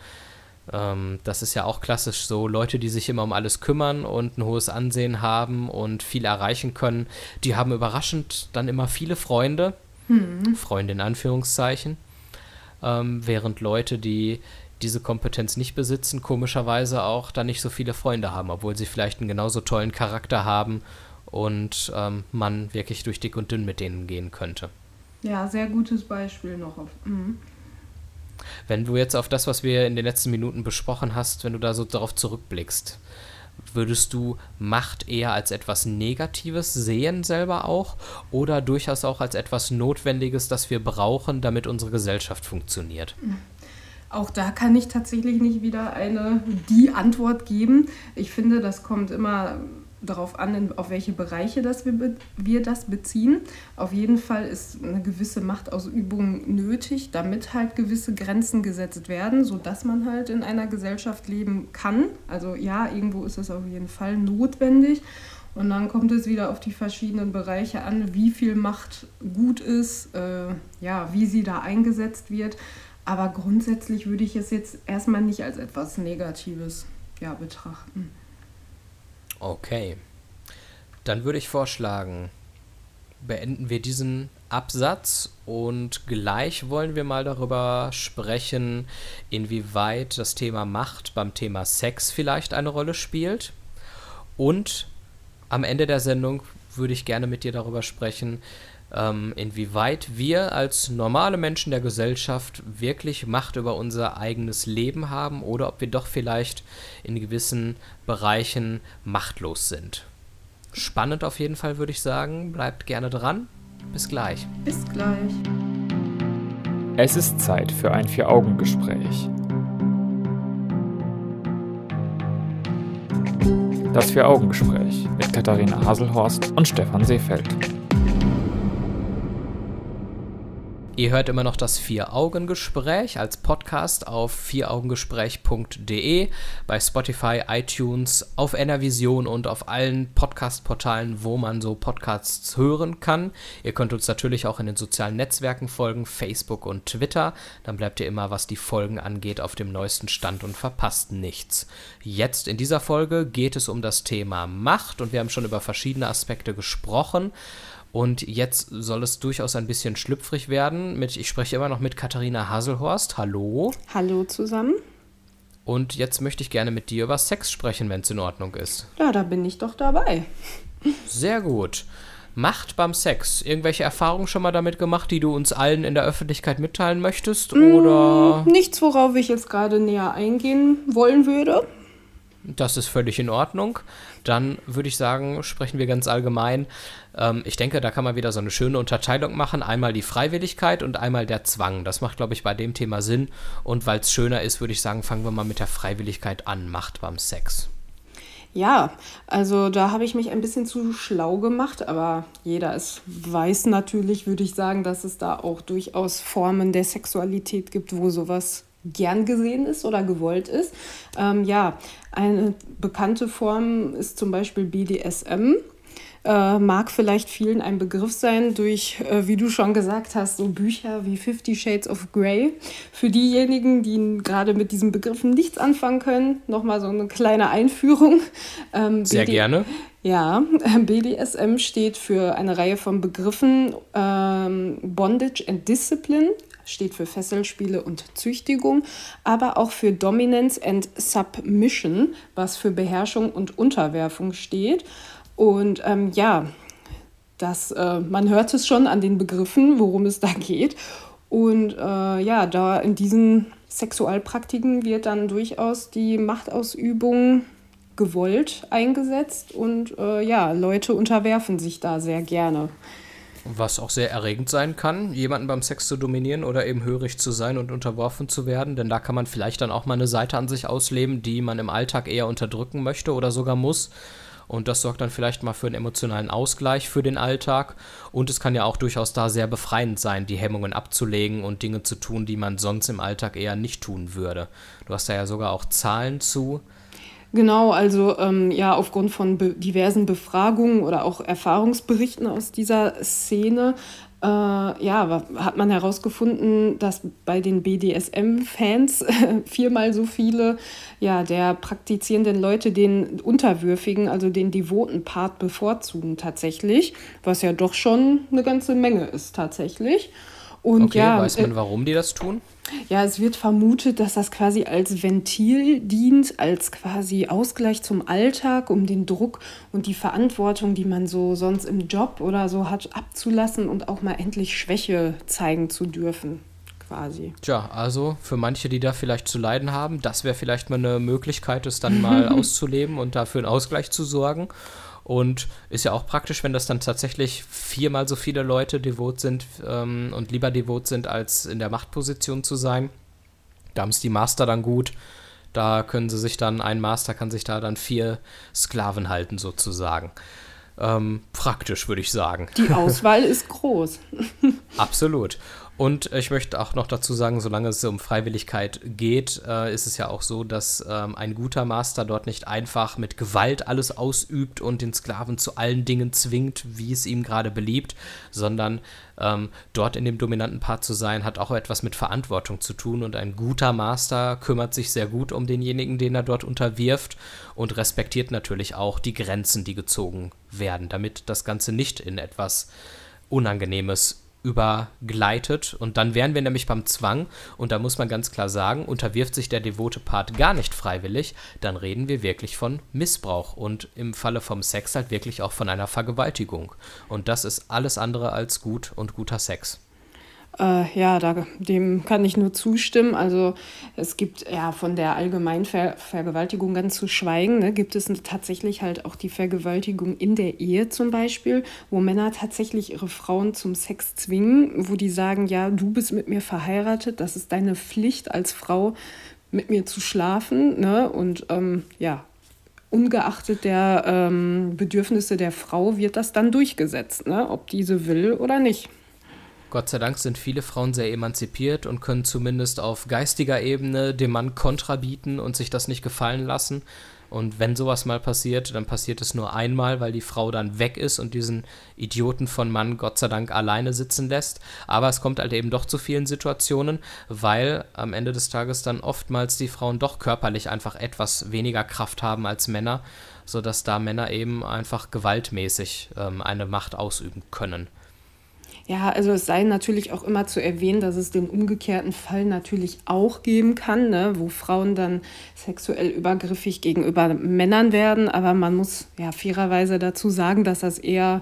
Ähm, das ist ja auch klassisch so. Leute, die sich immer um alles kümmern und ein hohes Ansehen haben und viel erreichen können, die haben überraschend dann immer viele Freunde. Hm. Freunde in Anführungszeichen. Ähm, während Leute, die diese Kompetenz nicht besitzen, komischerweise auch dann nicht so viele Freunde haben, obwohl sie vielleicht einen genauso tollen Charakter haben und ähm, man wirklich durch dick und dünn mit denen gehen könnte. Ja, sehr gutes Beispiel noch. Auf, mhm. Wenn du jetzt auf das, was wir in den letzten Minuten besprochen hast, wenn du da so darauf zurückblickst, würdest du Macht eher als etwas Negatives sehen selber auch oder durchaus auch als etwas Notwendiges, das wir brauchen, damit unsere Gesellschaft funktioniert? Auch da kann ich tatsächlich nicht wieder eine die Antwort geben. Ich finde, das kommt immer darauf an, auf welche Bereiche das wir, wir das beziehen. Auf jeden Fall ist eine gewisse Machtausübung nötig, damit halt gewisse Grenzen gesetzt werden, sodass man halt in einer Gesellschaft leben kann. Also ja, irgendwo ist es auf jeden Fall notwendig. Und dann kommt es wieder auf die verschiedenen Bereiche an, wie viel Macht gut ist, äh, ja, wie sie da eingesetzt wird. Aber grundsätzlich würde ich es jetzt erstmal nicht als etwas Negatives ja, betrachten. Okay. Dann würde ich vorschlagen, beenden wir diesen Absatz und gleich wollen wir mal darüber sprechen, inwieweit das Thema Macht beim Thema Sex vielleicht eine Rolle spielt. Und am Ende der Sendung würde ich gerne mit dir darüber sprechen, ähm, inwieweit wir als normale Menschen der Gesellschaft wirklich Macht über unser eigenes Leben haben oder ob wir doch vielleicht in gewissen Bereichen machtlos sind. Spannend auf jeden Fall, würde ich sagen. Bleibt gerne dran. Bis gleich. Bis gleich. Es ist Zeit für ein Vier-Augen-Gespräch. Das Vier-Augen-Gespräch mit Katharina Haselhorst und Stefan Seefeld. Ihr hört immer noch das Vier-Augen-Gespräch als Podcast auf vieraugengespräch.de, bei Spotify, iTunes, auf Enervision und auf allen Podcast-Portalen, wo man so Podcasts hören kann. Ihr könnt uns natürlich auch in den sozialen Netzwerken folgen, Facebook und Twitter. Dann bleibt ihr immer, was die Folgen angeht, auf dem neuesten Stand und verpasst nichts. Jetzt in dieser Folge geht es um das Thema Macht und wir haben schon über verschiedene Aspekte gesprochen. Und jetzt soll es durchaus ein bisschen schlüpfrig werden. Mit, ich spreche immer noch mit Katharina Haselhorst. Hallo. Hallo zusammen. Und jetzt möchte ich gerne mit dir über Sex sprechen, wenn es in Ordnung ist. Ja, da bin ich doch dabei. Sehr gut. Macht beim Sex. Irgendwelche Erfahrungen schon mal damit gemacht, die du uns allen in der Öffentlichkeit mitteilen möchtest? Oder? Mm, nichts, worauf ich jetzt gerade näher eingehen wollen würde. Das ist völlig in Ordnung. Dann würde ich sagen, sprechen wir ganz allgemein. Ähm, ich denke, da kann man wieder so eine schöne Unterteilung machen. Einmal die Freiwilligkeit und einmal der Zwang. Das macht, glaube ich, bei dem Thema Sinn. Und weil es schöner ist, würde ich sagen, fangen wir mal mit der Freiwilligkeit an. Macht beim Sex. Ja, also da habe ich mich ein bisschen zu schlau gemacht, aber jeder es weiß natürlich, würde ich sagen, dass es da auch durchaus Formen der Sexualität gibt, wo sowas gern gesehen ist oder gewollt ist. Ähm, ja, eine bekannte Form ist zum Beispiel BDSM. Äh, mag vielleicht vielen ein Begriff sein durch, äh, wie du schon gesagt hast, so Bücher wie Fifty Shades of Grey. Für diejenigen, die gerade mit diesen Begriffen nichts anfangen können, nochmal so eine kleine Einführung. Ähm, Sehr BD gerne. Ja, *laughs* BDSM steht für eine Reihe von Begriffen ähm, Bondage and Discipline, steht für Fesselspiele und Züchtigung, aber auch für Dominance and Submission, was für Beherrschung und Unterwerfung steht. Und ähm, ja, das, äh, man hört es schon an den Begriffen, worum es da geht. Und äh, ja, da in diesen Sexualpraktiken wird dann durchaus die Machtausübung gewollt eingesetzt und äh, ja, Leute unterwerfen sich da sehr gerne. Was auch sehr erregend sein kann, jemanden beim Sex zu dominieren oder eben hörig zu sein und unterworfen zu werden, denn da kann man vielleicht dann auch mal eine Seite an sich ausleben, die man im Alltag eher unterdrücken möchte oder sogar muss. Und das sorgt dann vielleicht mal für einen emotionalen Ausgleich für den Alltag. Und es kann ja auch durchaus da sehr befreiend sein, die Hemmungen abzulegen und Dinge zu tun, die man sonst im Alltag eher nicht tun würde. Du hast da ja sogar auch Zahlen zu. Genau, also ähm, ja, aufgrund von be diversen Befragungen oder auch Erfahrungsberichten aus dieser Szene äh, ja, hat man herausgefunden, dass bei den BDSM-Fans *laughs* viermal so viele ja, der praktizierenden Leute den unterwürfigen, also den devoten Part bevorzugen tatsächlich, was ja doch schon eine ganze Menge ist tatsächlich. Und okay, ja, weiß man, äh, warum die das tun? Ja, es wird vermutet, dass das quasi als Ventil dient, als quasi Ausgleich zum Alltag, um den Druck und die Verantwortung, die man so sonst im Job oder so hat, abzulassen und auch mal endlich Schwäche zeigen zu dürfen. Quasi. Tja, also für manche, die da vielleicht zu leiden haben, das wäre vielleicht mal eine Möglichkeit, es dann mal *laughs* auszuleben und dafür einen Ausgleich zu sorgen. Und ist ja auch praktisch, wenn das dann tatsächlich viermal so viele Leute devot sind ähm, und lieber devot sind, als in der Machtposition zu sein. Da haben es die Master dann gut. Da können sie sich dann, ein Master kann sich da dann vier Sklaven halten, sozusagen. Ähm, praktisch, würde ich sagen. Die Auswahl ist groß. *laughs* Absolut. Und ich möchte auch noch dazu sagen, solange es um Freiwilligkeit geht, äh, ist es ja auch so, dass ähm, ein guter Master dort nicht einfach mit Gewalt alles ausübt und den Sklaven zu allen Dingen zwingt, wie es ihm gerade beliebt, sondern ähm, dort in dem dominanten Part zu sein, hat auch etwas mit Verantwortung zu tun. Und ein guter Master kümmert sich sehr gut um denjenigen, den er dort unterwirft und respektiert natürlich auch die Grenzen, die gezogen werden, damit das Ganze nicht in etwas Unangenehmes übergleitet. Und dann wären wir nämlich beim Zwang. Und da muss man ganz klar sagen, unterwirft sich der devote Part gar nicht freiwillig, dann reden wir wirklich von Missbrauch. Und im Falle vom Sex halt wirklich auch von einer Vergewaltigung. Und das ist alles andere als gut und guter Sex. Äh, ja, da, dem kann ich nur zustimmen. Also es gibt ja von der allgemeinen Ver Vergewaltigung ganz zu schweigen, ne, gibt es tatsächlich halt auch die Vergewaltigung in der Ehe zum Beispiel, wo Männer tatsächlich ihre Frauen zum Sex zwingen, wo die sagen, ja, du bist mit mir verheiratet, das ist deine Pflicht als Frau, mit mir zu schlafen. Ne? Und ähm, ja, ungeachtet der ähm, Bedürfnisse der Frau wird das dann durchgesetzt, ne? ob diese will oder nicht. Gott sei Dank sind viele Frauen sehr emanzipiert und können zumindest auf geistiger Ebene dem Mann Kontra bieten und sich das nicht gefallen lassen. Und wenn sowas mal passiert, dann passiert es nur einmal, weil die Frau dann weg ist und diesen Idioten von Mann Gott sei Dank alleine sitzen lässt. Aber es kommt halt eben doch zu vielen Situationen, weil am Ende des Tages dann oftmals die Frauen doch körperlich einfach etwas weniger Kraft haben als Männer, sodass da Männer eben einfach gewaltmäßig ähm, eine Macht ausüben können. Ja, also es sei natürlich auch immer zu erwähnen, dass es den umgekehrten Fall natürlich auch geben kann, ne, wo Frauen dann sexuell übergriffig gegenüber Männern werden. Aber man muss ja fairerweise dazu sagen, dass das eher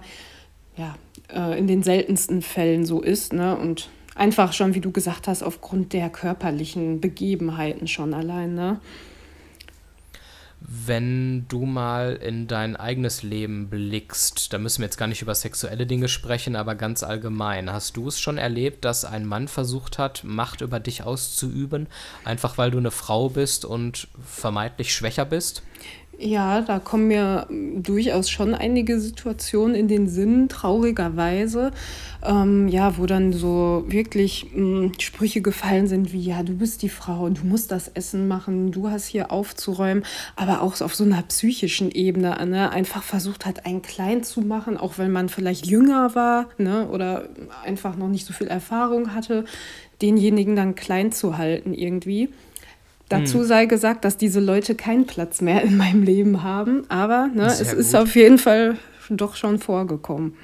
ja, äh, in den seltensten Fällen so ist. Ne? Und einfach schon, wie du gesagt hast, aufgrund der körperlichen Begebenheiten schon allein. Ne? Wenn du mal in dein eigenes Leben blickst, da müssen wir jetzt gar nicht über sexuelle Dinge sprechen, aber ganz allgemein, hast du es schon erlebt, dass ein Mann versucht hat, Macht über dich auszuüben, einfach weil du eine Frau bist und vermeintlich schwächer bist? Ja, da kommen mir durchaus schon einige Situationen in den Sinn, traurigerweise, ähm, ja, wo dann so wirklich mh, hm, Sprüche gefallen sind wie, ja, du bist die Frau, du musst das Essen machen, du hast hier aufzuräumen, aber auch auf so einer psychischen Ebene, ne, einfach versucht hat, einen klein zu machen, auch wenn man vielleicht jünger war, ne, oder einfach noch nicht so viel Erfahrung hatte, denjenigen dann klein zu halten irgendwie. Dazu hm. sei gesagt, dass diese Leute keinen Platz mehr in meinem Leben haben, aber ne, es gut. ist auf jeden Fall doch schon vorgekommen.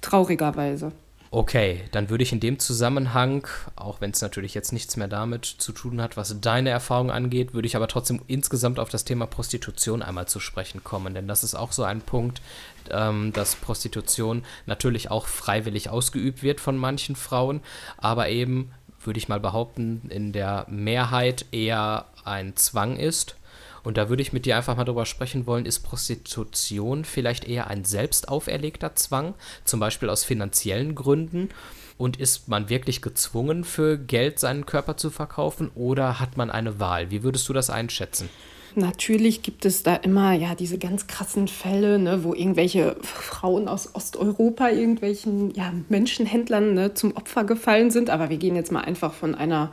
Traurigerweise. Okay, dann würde ich in dem Zusammenhang, auch wenn es natürlich jetzt nichts mehr damit zu tun hat, was deine Erfahrung angeht, würde ich aber trotzdem insgesamt auf das Thema Prostitution einmal zu sprechen kommen. Denn das ist auch so ein Punkt, ähm, dass Prostitution natürlich auch freiwillig ausgeübt wird von manchen Frauen, aber eben würde ich mal behaupten, in der Mehrheit eher ein Zwang ist. Und da würde ich mit dir einfach mal drüber sprechen wollen, ist Prostitution vielleicht eher ein selbst auferlegter Zwang, zum Beispiel aus finanziellen Gründen? Und ist man wirklich gezwungen, für Geld seinen Körper zu verkaufen oder hat man eine Wahl? Wie würdest du das einschätzen? Natürlich gibt es da immer ja diese ganz krassen Fälle, ne, wo irgendwelche Frauen aus Osteuropa irgendwelchen ja, Menschenhändlern ne, zum Opfer gefallen sind. Aber wir gehen jetzt mal einfach von einer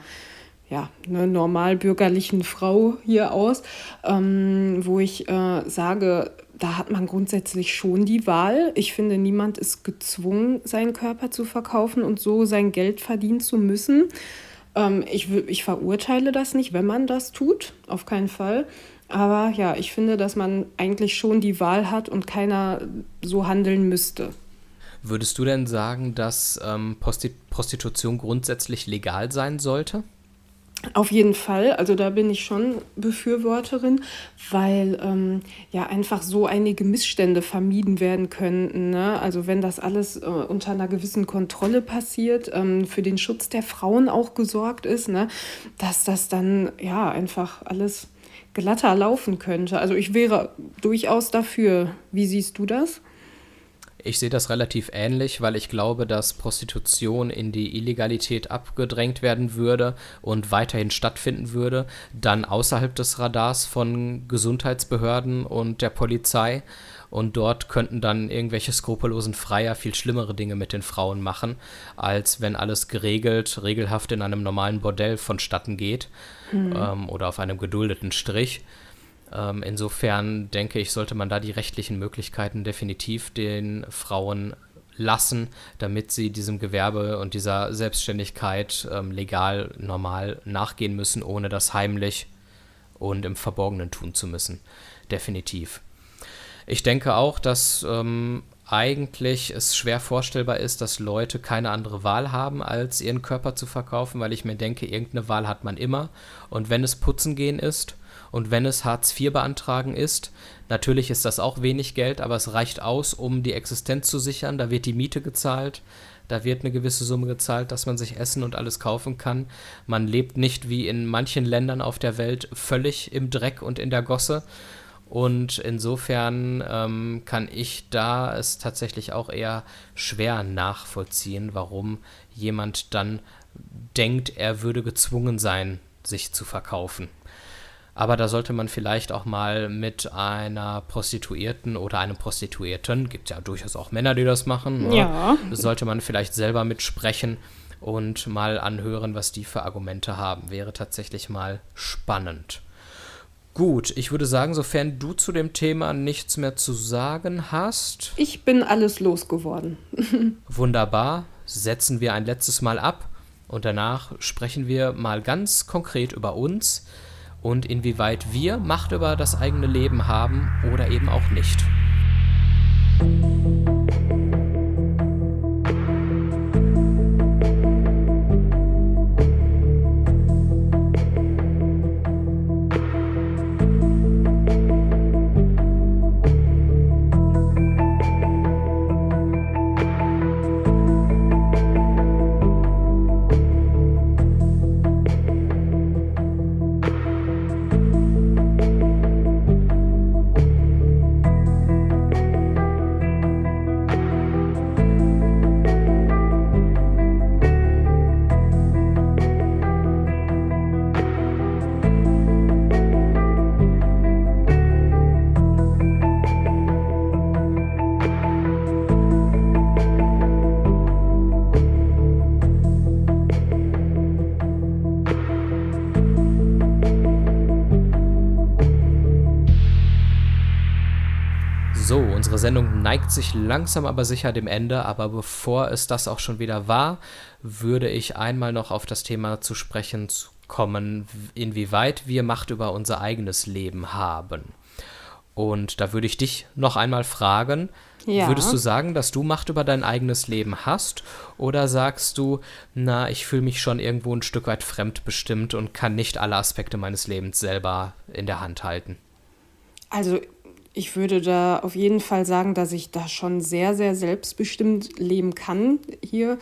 ja, ne, normalbürgerlichen Frau hier aus, ähm, wo ich äh, sage, da hat man grundsätzlich schon die Wahl. Ich finde, niemand ist gezwungen, seinen Körper zu verkaufen und so sein Geld verdienen zu müssen. Ähm, ich, ich verurteile das nicht, wenn man das tut, auf keinen Fall. Aber ja, ich finde, dass man eigentlich schon die Wahl hat und keiner so handeln müsste. Würdest du denn sagen, dass ähm, Prostitution grundsätzlich legal sein sollte? Auf jeden Fall, also da bin ich schon Befürworterin, weil ähm, ja einfach so einige Missstände vermieden werden könnten. Ne? Also wenn das alles äh, unter einer gewissen Kontrolle passiert, ähm, für den Schutz der Frauen auch gesorgt ist, ne? dass das dann ja einfach alles glatter laufen könnte. Also ich wäre durchaus dafür. Wie siehst du das? Ich sehe das relativ ähnlich, weil ich glaube, dass Prostitution in die Illegalität abgedrängt werden würde und weiterhin stattfinden würde, dann außerhalb des Radars von Gesundheitsbehörden und der Polizei und dort könnten dann irgendwelche skrupellosen Freier viel schlimmere Dinge mit den Frauen machen, als wenn alles geregelt, regelhaft in einem normalen Bordell vonstatten geht mhm. ähm, oder auf einem geduldeten Strich. Ähm, insofern denke ich, sollte man da die rechtlichen Möglichkeiten definitiv den Frauen lassen, damit sie diesem Gewerbe und dieser Selbstständigkeit ähm, legal, normal nachgehen müssen, ohne das heimlich und im Verborgenen tun zu müssen. Definitiv. Ich denke auch, dass ähm, eigentlich es schwer vorstellbar ist, dass Leute keine andere Wahl haben, als ihren Körper zu verkaufen, weil ich mir denke, irgendeine Wahl hat man immer. Und wenn es Putzen gehen ist und wenn es Hartz IV beantragen ist, natürlich ist das auch wenig Geld, aber es reicht aus, um die Existenz zu sichern. Da wird die Miete gezahlt, da wird eine gewisse Summe gezahlt, dass man sich Essen und alles kaufen kann. Man lebt nicht wie in manchen Ländern auf der Welt völlig im Dreck und in der Gosse und insofern ähm, kann ich da es tatsächlich auch eher schwer nachvollziehen, warum jemand dann denkt, er würde gezwungen sein, sich zu verkaufen. Aber da sollte man vielleicht auch mal mit einer Prostituierten oder einem Prostituierten, gibt ja durchaus auch Männer, die das machen, ne? ja. sollte man vielleicht selber mitsprechen und mal anhören, was die für Argumente haben. Wäre tatsächlich mal spannend. Gut, ich würde sagen, sofern du zu dem Thema nichts mehr zu sagen hast. Ich bin alles losgeworden. *laughs* wunderbar, setzen wir ein letztes Mal ab und danach sprechen wir mal ganz konkret über uns und inwieweit wir Macht über das eigene Leben haben oder eben auch nicht. Sendung neigt sich langsam aber sicher dem Ende, aber bevor es das auch schon wieder war, würde ich einmal noch auf das Thema zu sprechen kommen, inwieweit wir Macht über unser eigenes Leben haben. Und da würde ich dich noch einmal fragen, ja. würdest du sagen, dass du Macht über dein eigenes Leben hast? Oder sagst du, na, ich fühle mich schon irgendwo ein Stück weit fremdbestimmt und kann nicht alle Aspekte meines Lebens selber in der Hand halten? Also ich würde da auf jeden Fall sagen, dass ich da schon sehr, sehr selbstbestimmt leben kann hier,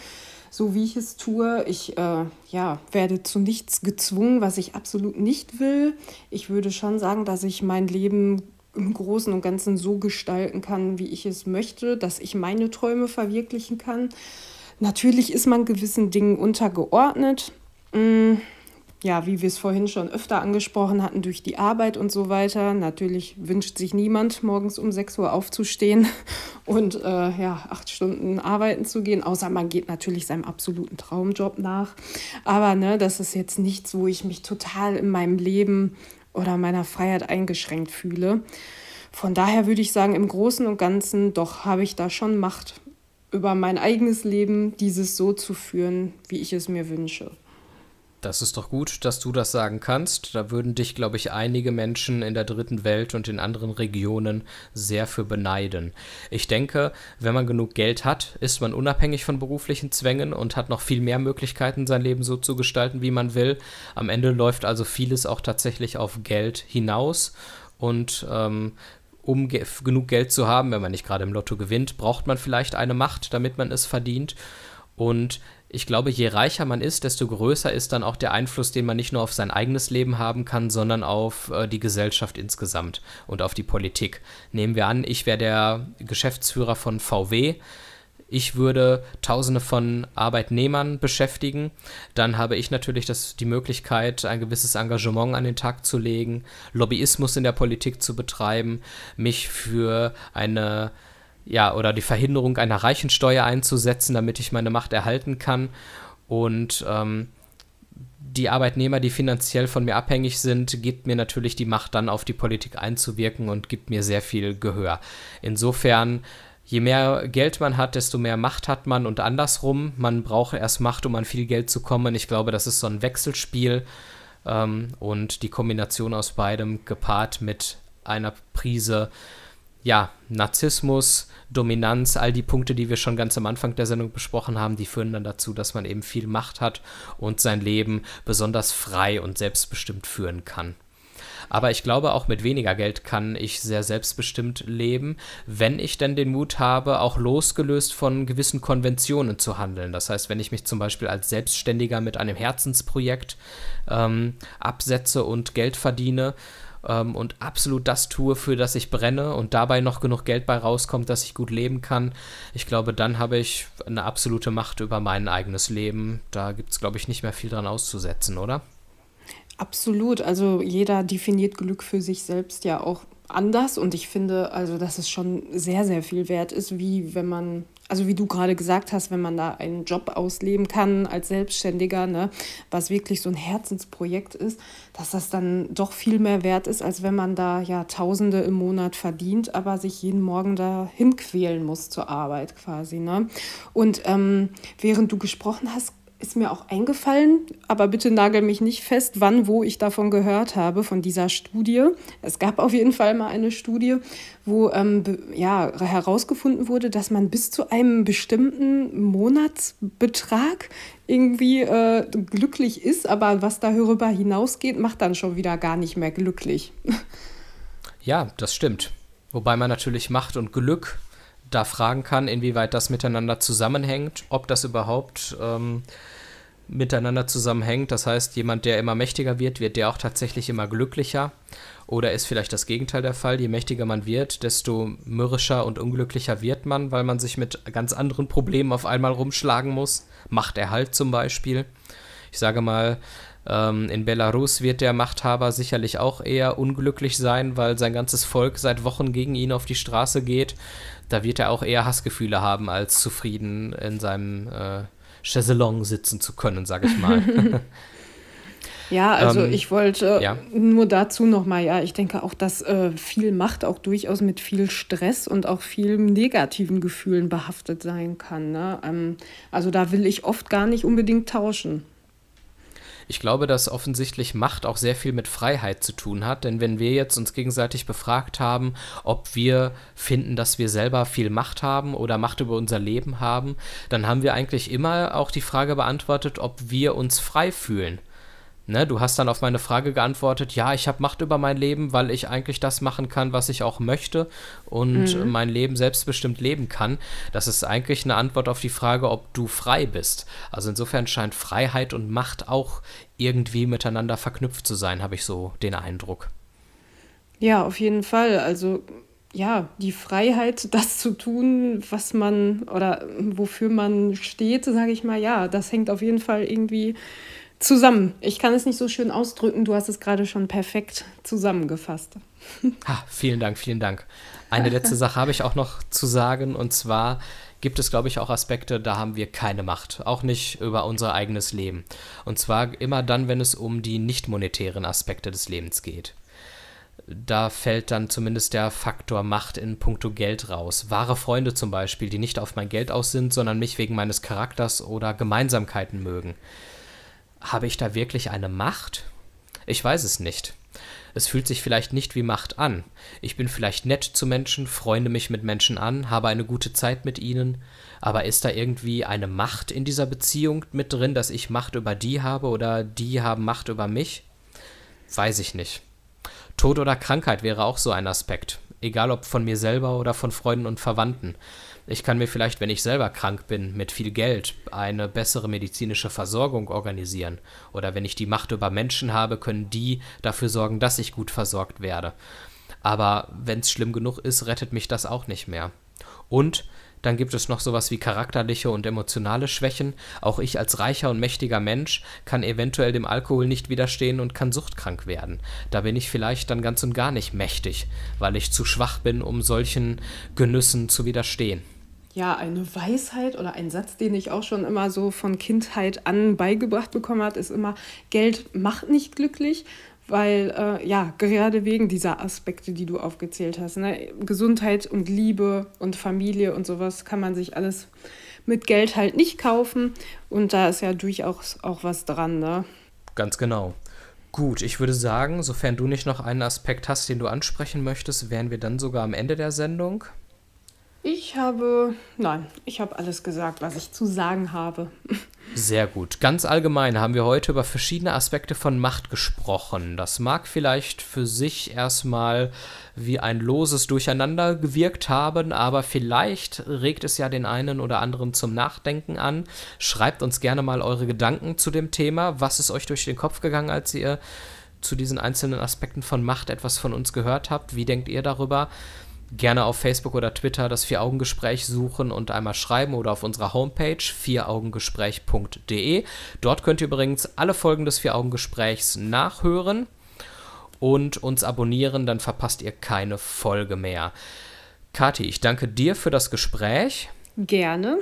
so wie ich es tue. Ich äh, ja, werde zu nichts gezwungen, was ich absolut nicht will. Ich würde schon sagen, dass ich mein Leben im Großen und Ganzen so gestalten kann, wie ich es möchte, dass ich meine Träume verwirklichen kann. Natürlich ist man gewissen Dingen untergeordnet. Mmh ja, wie wir es vorhin schon öfter angesprochen hatten, durch die Arbeit und so weiter. Natürlich wünscht sich niemand, morgens um 6 Uhr aufzustehen *laughs* und äh, ja, acht Stunden arbeiten zu gehen, außer man geht natürlich seinem absoluten Traumjob nach. Aber ne, das ist jetzt nichts, wo ich mich total in meinem Leben oder meiner Freiheit eingeschränkt fühle. Von daher würde ich sagen, im Großen und Ganzen doch habe ich da schon Macht über mein eigenes Leben, dieses so zu führen, wie ich es mir wünsche. Das ist doch gut, dass du das sagen kannst. Da würden dich, glaube ich, einige Menschen in der dritten Welt und in anderen Regionen sehr für beneiden. Ich denke, wenn man genug Geld hat, ist man unabhängig von beruflichen Zwängen und hat noch viel mehr Möglichkeiten, sein Leben so zu gestalten, wie man will. Am Ende läuft also vieles auch tatsächlich auf Geld hinaus und ähm, um ge genug Geld zu haben, wenn man nicht gerade im Lotto gewinnt, braucht man vielleicht eine Macht, damit man es verdient. Und ich glaube, je reicher man ist, desto größer ist dann auch der Einfluss, den man nicht nur auf sein eigenes Leben haben kann, sondern auf äh, die Gesellschaft insgesamt und auf die Politik. Nehmen wir an, ich wäre der Geschäftsführer von VW. ich würde Tausende von Arbeitnehmern beschäftigen. Dann habe ich natürlich das, die Möglichkeit, ein gewisses Engagement an den Tag zu legen, Lobbyismus in der Politik zu betreiben, mich für eine ja, oder die Verhinderung einer Reichensteuer einzusetzen, damit ich meine Macht erhalten kann. Und ähm, die Arbeitnehmer, die finanziell von mir abhängig sind, gibt mir natürlich die Macht, dann auf die Politik einzuwirken und gibt mir sehr viel Gehör. Insofern je mehr Geld man hat, desto mehr Macht hat man und andersrum. Man braucht erst Macht, um an viel Geld zu kommen. Ich glaube, das ist so ein Wechselspiel ähm, und die Kombination aus beidem gepaart mit einer Prise, ja, Narzissmus, Dominanz, all die Punkte, die wir schon ganz am Anfang der Sendung besprochen haben, die führen dann dazu, dass man eben viel Macht hat und sein Leben besonders frei und selbstbestimmt führen kann. Aber ich glaube, auch mit weniger Geld kann ich sehr selbstbestimmt leben, wenn ich denn den Mut habe, auch losgelöst von gewissen Konventionen zu handeln. Das heißt, wenn ich mich zum Beispiel als Selbstständiger mit einem Herzensprojekt ähm, absetze und Geld verdiene, ähm, und absolut das tue, für das ich brenne und dabei noch genug Geld bei rauskommt, dass ich gut leben kann, ich glaube, dann habe ich eine absolute Macht über mein eigenes Leben. Da gibt es, glaube ich, nicht mehr viel dran auszusetzen, oder? Absolut. Also jeder definiert Glück für sich selbst ja auch anders und ich finde, also dass es schon sehr, sehr viel wert ist, wie wenn man, also wie du gerade gesagt hast, wenn man da einen Job ausleben kann als Selbstständiger, ne, was wirklich so ein Herzensprojekt ist, dass das dann doch viel mehr wert ist, als wenn man da ja Tausende im Monat verdient, aber sich jeden Morgen da hinquälen muss zur Arbeit quasi. Ne? Und ähm, während du gesprochen hast, ist mir auch eingefallen, aber bitte nagel mich nicht fest, wann, wo ich davon gehört habe, von dieser Studie. Es gab auf jeden Fall mal eine Studie, wo ähm, ja, herausgefunden wurde, dass man bis zu einem bestimmten Monatsbetrag irgendwie äh, glücklich ist, aber was darüber hinausgeht, macht dann schon wieder gar nicht mehr glücklich. Ja, das stimmt. Wobei man natürlich Macht und Glück da fragen kann, inwieweit das miteinander zusammenhängt, ob das überhaupt ähm, miteinander zusammenhängt. Das heißt, jemand, der immer mächtiger wird, wird der auch tatsächlich immer glücklicher. Oder ist vielleicht das Gegenteil der Fall? Je mächtiger man wird, desto mürrischer und unglücklicher wird man, weil man sich mit ganz anderen Problemen auf einmal rumschlagen muss. Machterhalt zum Beispiel. Ich sage mal, ähm, in Belarus wird der Machthaber sicherlich auch eher unglücklich sein, weil sein ganzes Volk seit Wochen gegen ihn auf die Straße geht. Da wird er auch eher Hassgefühle haben, als zufrieden in seinem äh, Chaiselong sitzen zu können, sage ich mal. *laughs* Ja, also ähm, ich wollte ja. nur dazu nochmal, ja, ich denke auch, dass äh, viel Macht auch durchaus mit viel Stress und auch vielen negativen Gefühlen behaftet sein kann. Ne? Ähm, also da will ich oft gar nicht unbedingt tauschen. Ich glaube, dass offensichtlich Macht auch sehr viel mit Freiheit zu tun hat, denn wenn wir jetzt uns gegenseitig befragt haben, ob wir finden, dass wir selber viel Macht haben oder Macht über unser Leben haben, dann haben wir eigentlich immer auch die Frage beantwortet, ob wir uns frei fühlen. Ne, du hast dann auf meine Frage geantwortet, ja, ich habe Macht über mein Leben, weil ich eigentlich das machen kann, was ich auch möchte und mhm. mein Leben selbstbestimmt leben kann. Das ist eigentlich eine Antwort auf die Frage, ob du frei bist. Also insofern scheint Freiheit und Macht auch irgendwie miteinander verknüpft zu sein, habe ich so den Eindruck. Ja, auf jeden Fall. Also ja, die Freiheit, das zu tun, was man oder wofür man steht, sage ich mal, ja, das hängt auf jeden Fall irgendwie zusammen. Ich kann es nicht so schön ausdrücken, du hast es gerade schon perfekt zusammengefasst. Ha, vielen Dank, vielen Dank. Eine letzte Sache habe ich auch noch zu sagen und zwar gibt es, glaube ich, auch Aspekte, da haben wir keine Macht, auch nicht über unser eigenes Leben. Und zwar immer dann, wenn es um die nicht monetären Aspekte des Lebens geht. Da fällt dann zumindest der Faktor Macht in puncto Geld raus. Wahre Freunde zum Beispiel, die nicht auf mein Geld aus sind, sondern mich wegen meines Charakters oder Gemeinsamkeiten mögen. Habe ich da wirklich eine Macht? Ich weiß es nicht. Es fühlt sich vielleicht nicht wie Macht an. Ich bin vielleicht nett zu Menschen, freunde mich mit Menschen an, habe eine gute Zeit mit ihnen, aber ist da irgendwie eine Macht in dieser Beziehung mit drin, dass ich Macht über die habe oder die haben Macht über mich? Weiß ich nicht. Tod oder Krankheit wäre auch so ein Aspekt, egal ob von mir selber oder von Freunden und Verwandten. Ich kann mir vielleicht, wenn ich selber krank bin, mit viel Geld eine bessere medizinische Versorgung organisieren. Oder wenn ich die Macht über Menschen habe, können die dafür sorgen, dass ich gut versorgt werde. Aber wenn es schlimm genug ist, rettet mich das auch nicht mehr. Und Dann gibt es noch sowas wie charakterliche und emotionale Schwächen. Auch ich als reicher und mächtiger Mensch kann eventuell dem Alkohol nicht widerstehen und kann suchtkrank werden. Da bin ich vielleicht dann ganz und gar nicht mächtig, weil ich zu schwach bin, um solchen Genüssen zu widerstehen. Ja, eine Weisheit oder ein Satz, den ich auch schon immer so von Kindheit an beigebracht bekommen habe, ist immer, Geld macht nicht glücklich, weil äh, ja, gerade wegen dieser Aspekte, die du aufgezählt hast, ne? Gesundheit und Liebe und Familie und sowas kann man sich alles mit Geld halt nicht kaufen und da ist ja durchaus auch was dran, ne? Ganz genau. Gut, ich würde sagen, sofern du nicht noch einen Aspekt hast, den du ansprechen möchtest, wären wir dann sogar am Ende der Sendung. Ich habe, nein, ich habe alles gesagt, was ich zu sagen habe. Sehr gut. Ganz allgemein haben wir heute über verschiedene Aspekte von Macht gesprochen. Das mag vielleicht für sich erstmal wie ein loses Durcheinander gewirkt haben, aber vielleicht regt es ja den einen oder anderen zum Nachdenken an. Schreibt uns gerne mal eure Gedanken zu dem Thema. Was ist euch durch den Kopf gegangen, als ihr zu diesen einzelnen Aspekten von Macht etwas von uns gehört habt? Wie denkt ihr darüber? Gerne auf Facebook oder Twitter das Vier-Augen-Gespräch suchen und einmal schreiben oder auf unserer Homepage vieraugengespräch.de. Dort könnt ihr übrigens alle Folgen des Vier-Augen-Gesprächs nachhören und uns abonnieren, dann verpasst ihr keine Folge mehr. Kathi, ich danke dir für das Gespräch. Gerne.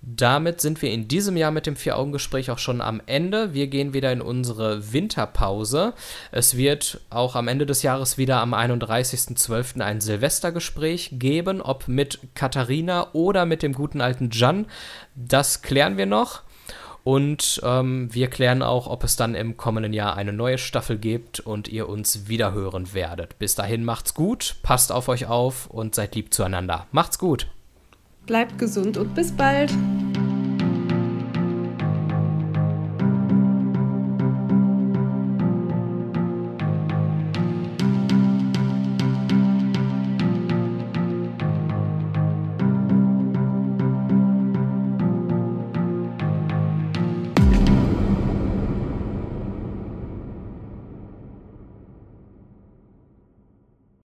Damit sind wir in diesem Jahr mit dem Vier-Augen-Gespräch auch schon am Ende. Wir gehen wieder in unsere Winterpause. Es wird auch am Ende des Jahres wieder am 31.12. ein Silvestergespräch geben, ob mit Katharina oder mit dem guten alten Jan. Das klären wir noch. Und ähm, wir klären auch, ob es dann im kommenden Jahr eine neue Staffel gibt und ihr uns wiederhören werdet. Bis dahin macht's gut, passt auf euch auf und seid lieb zueinander. Macht's gut! Bleibt gesund und bis bald.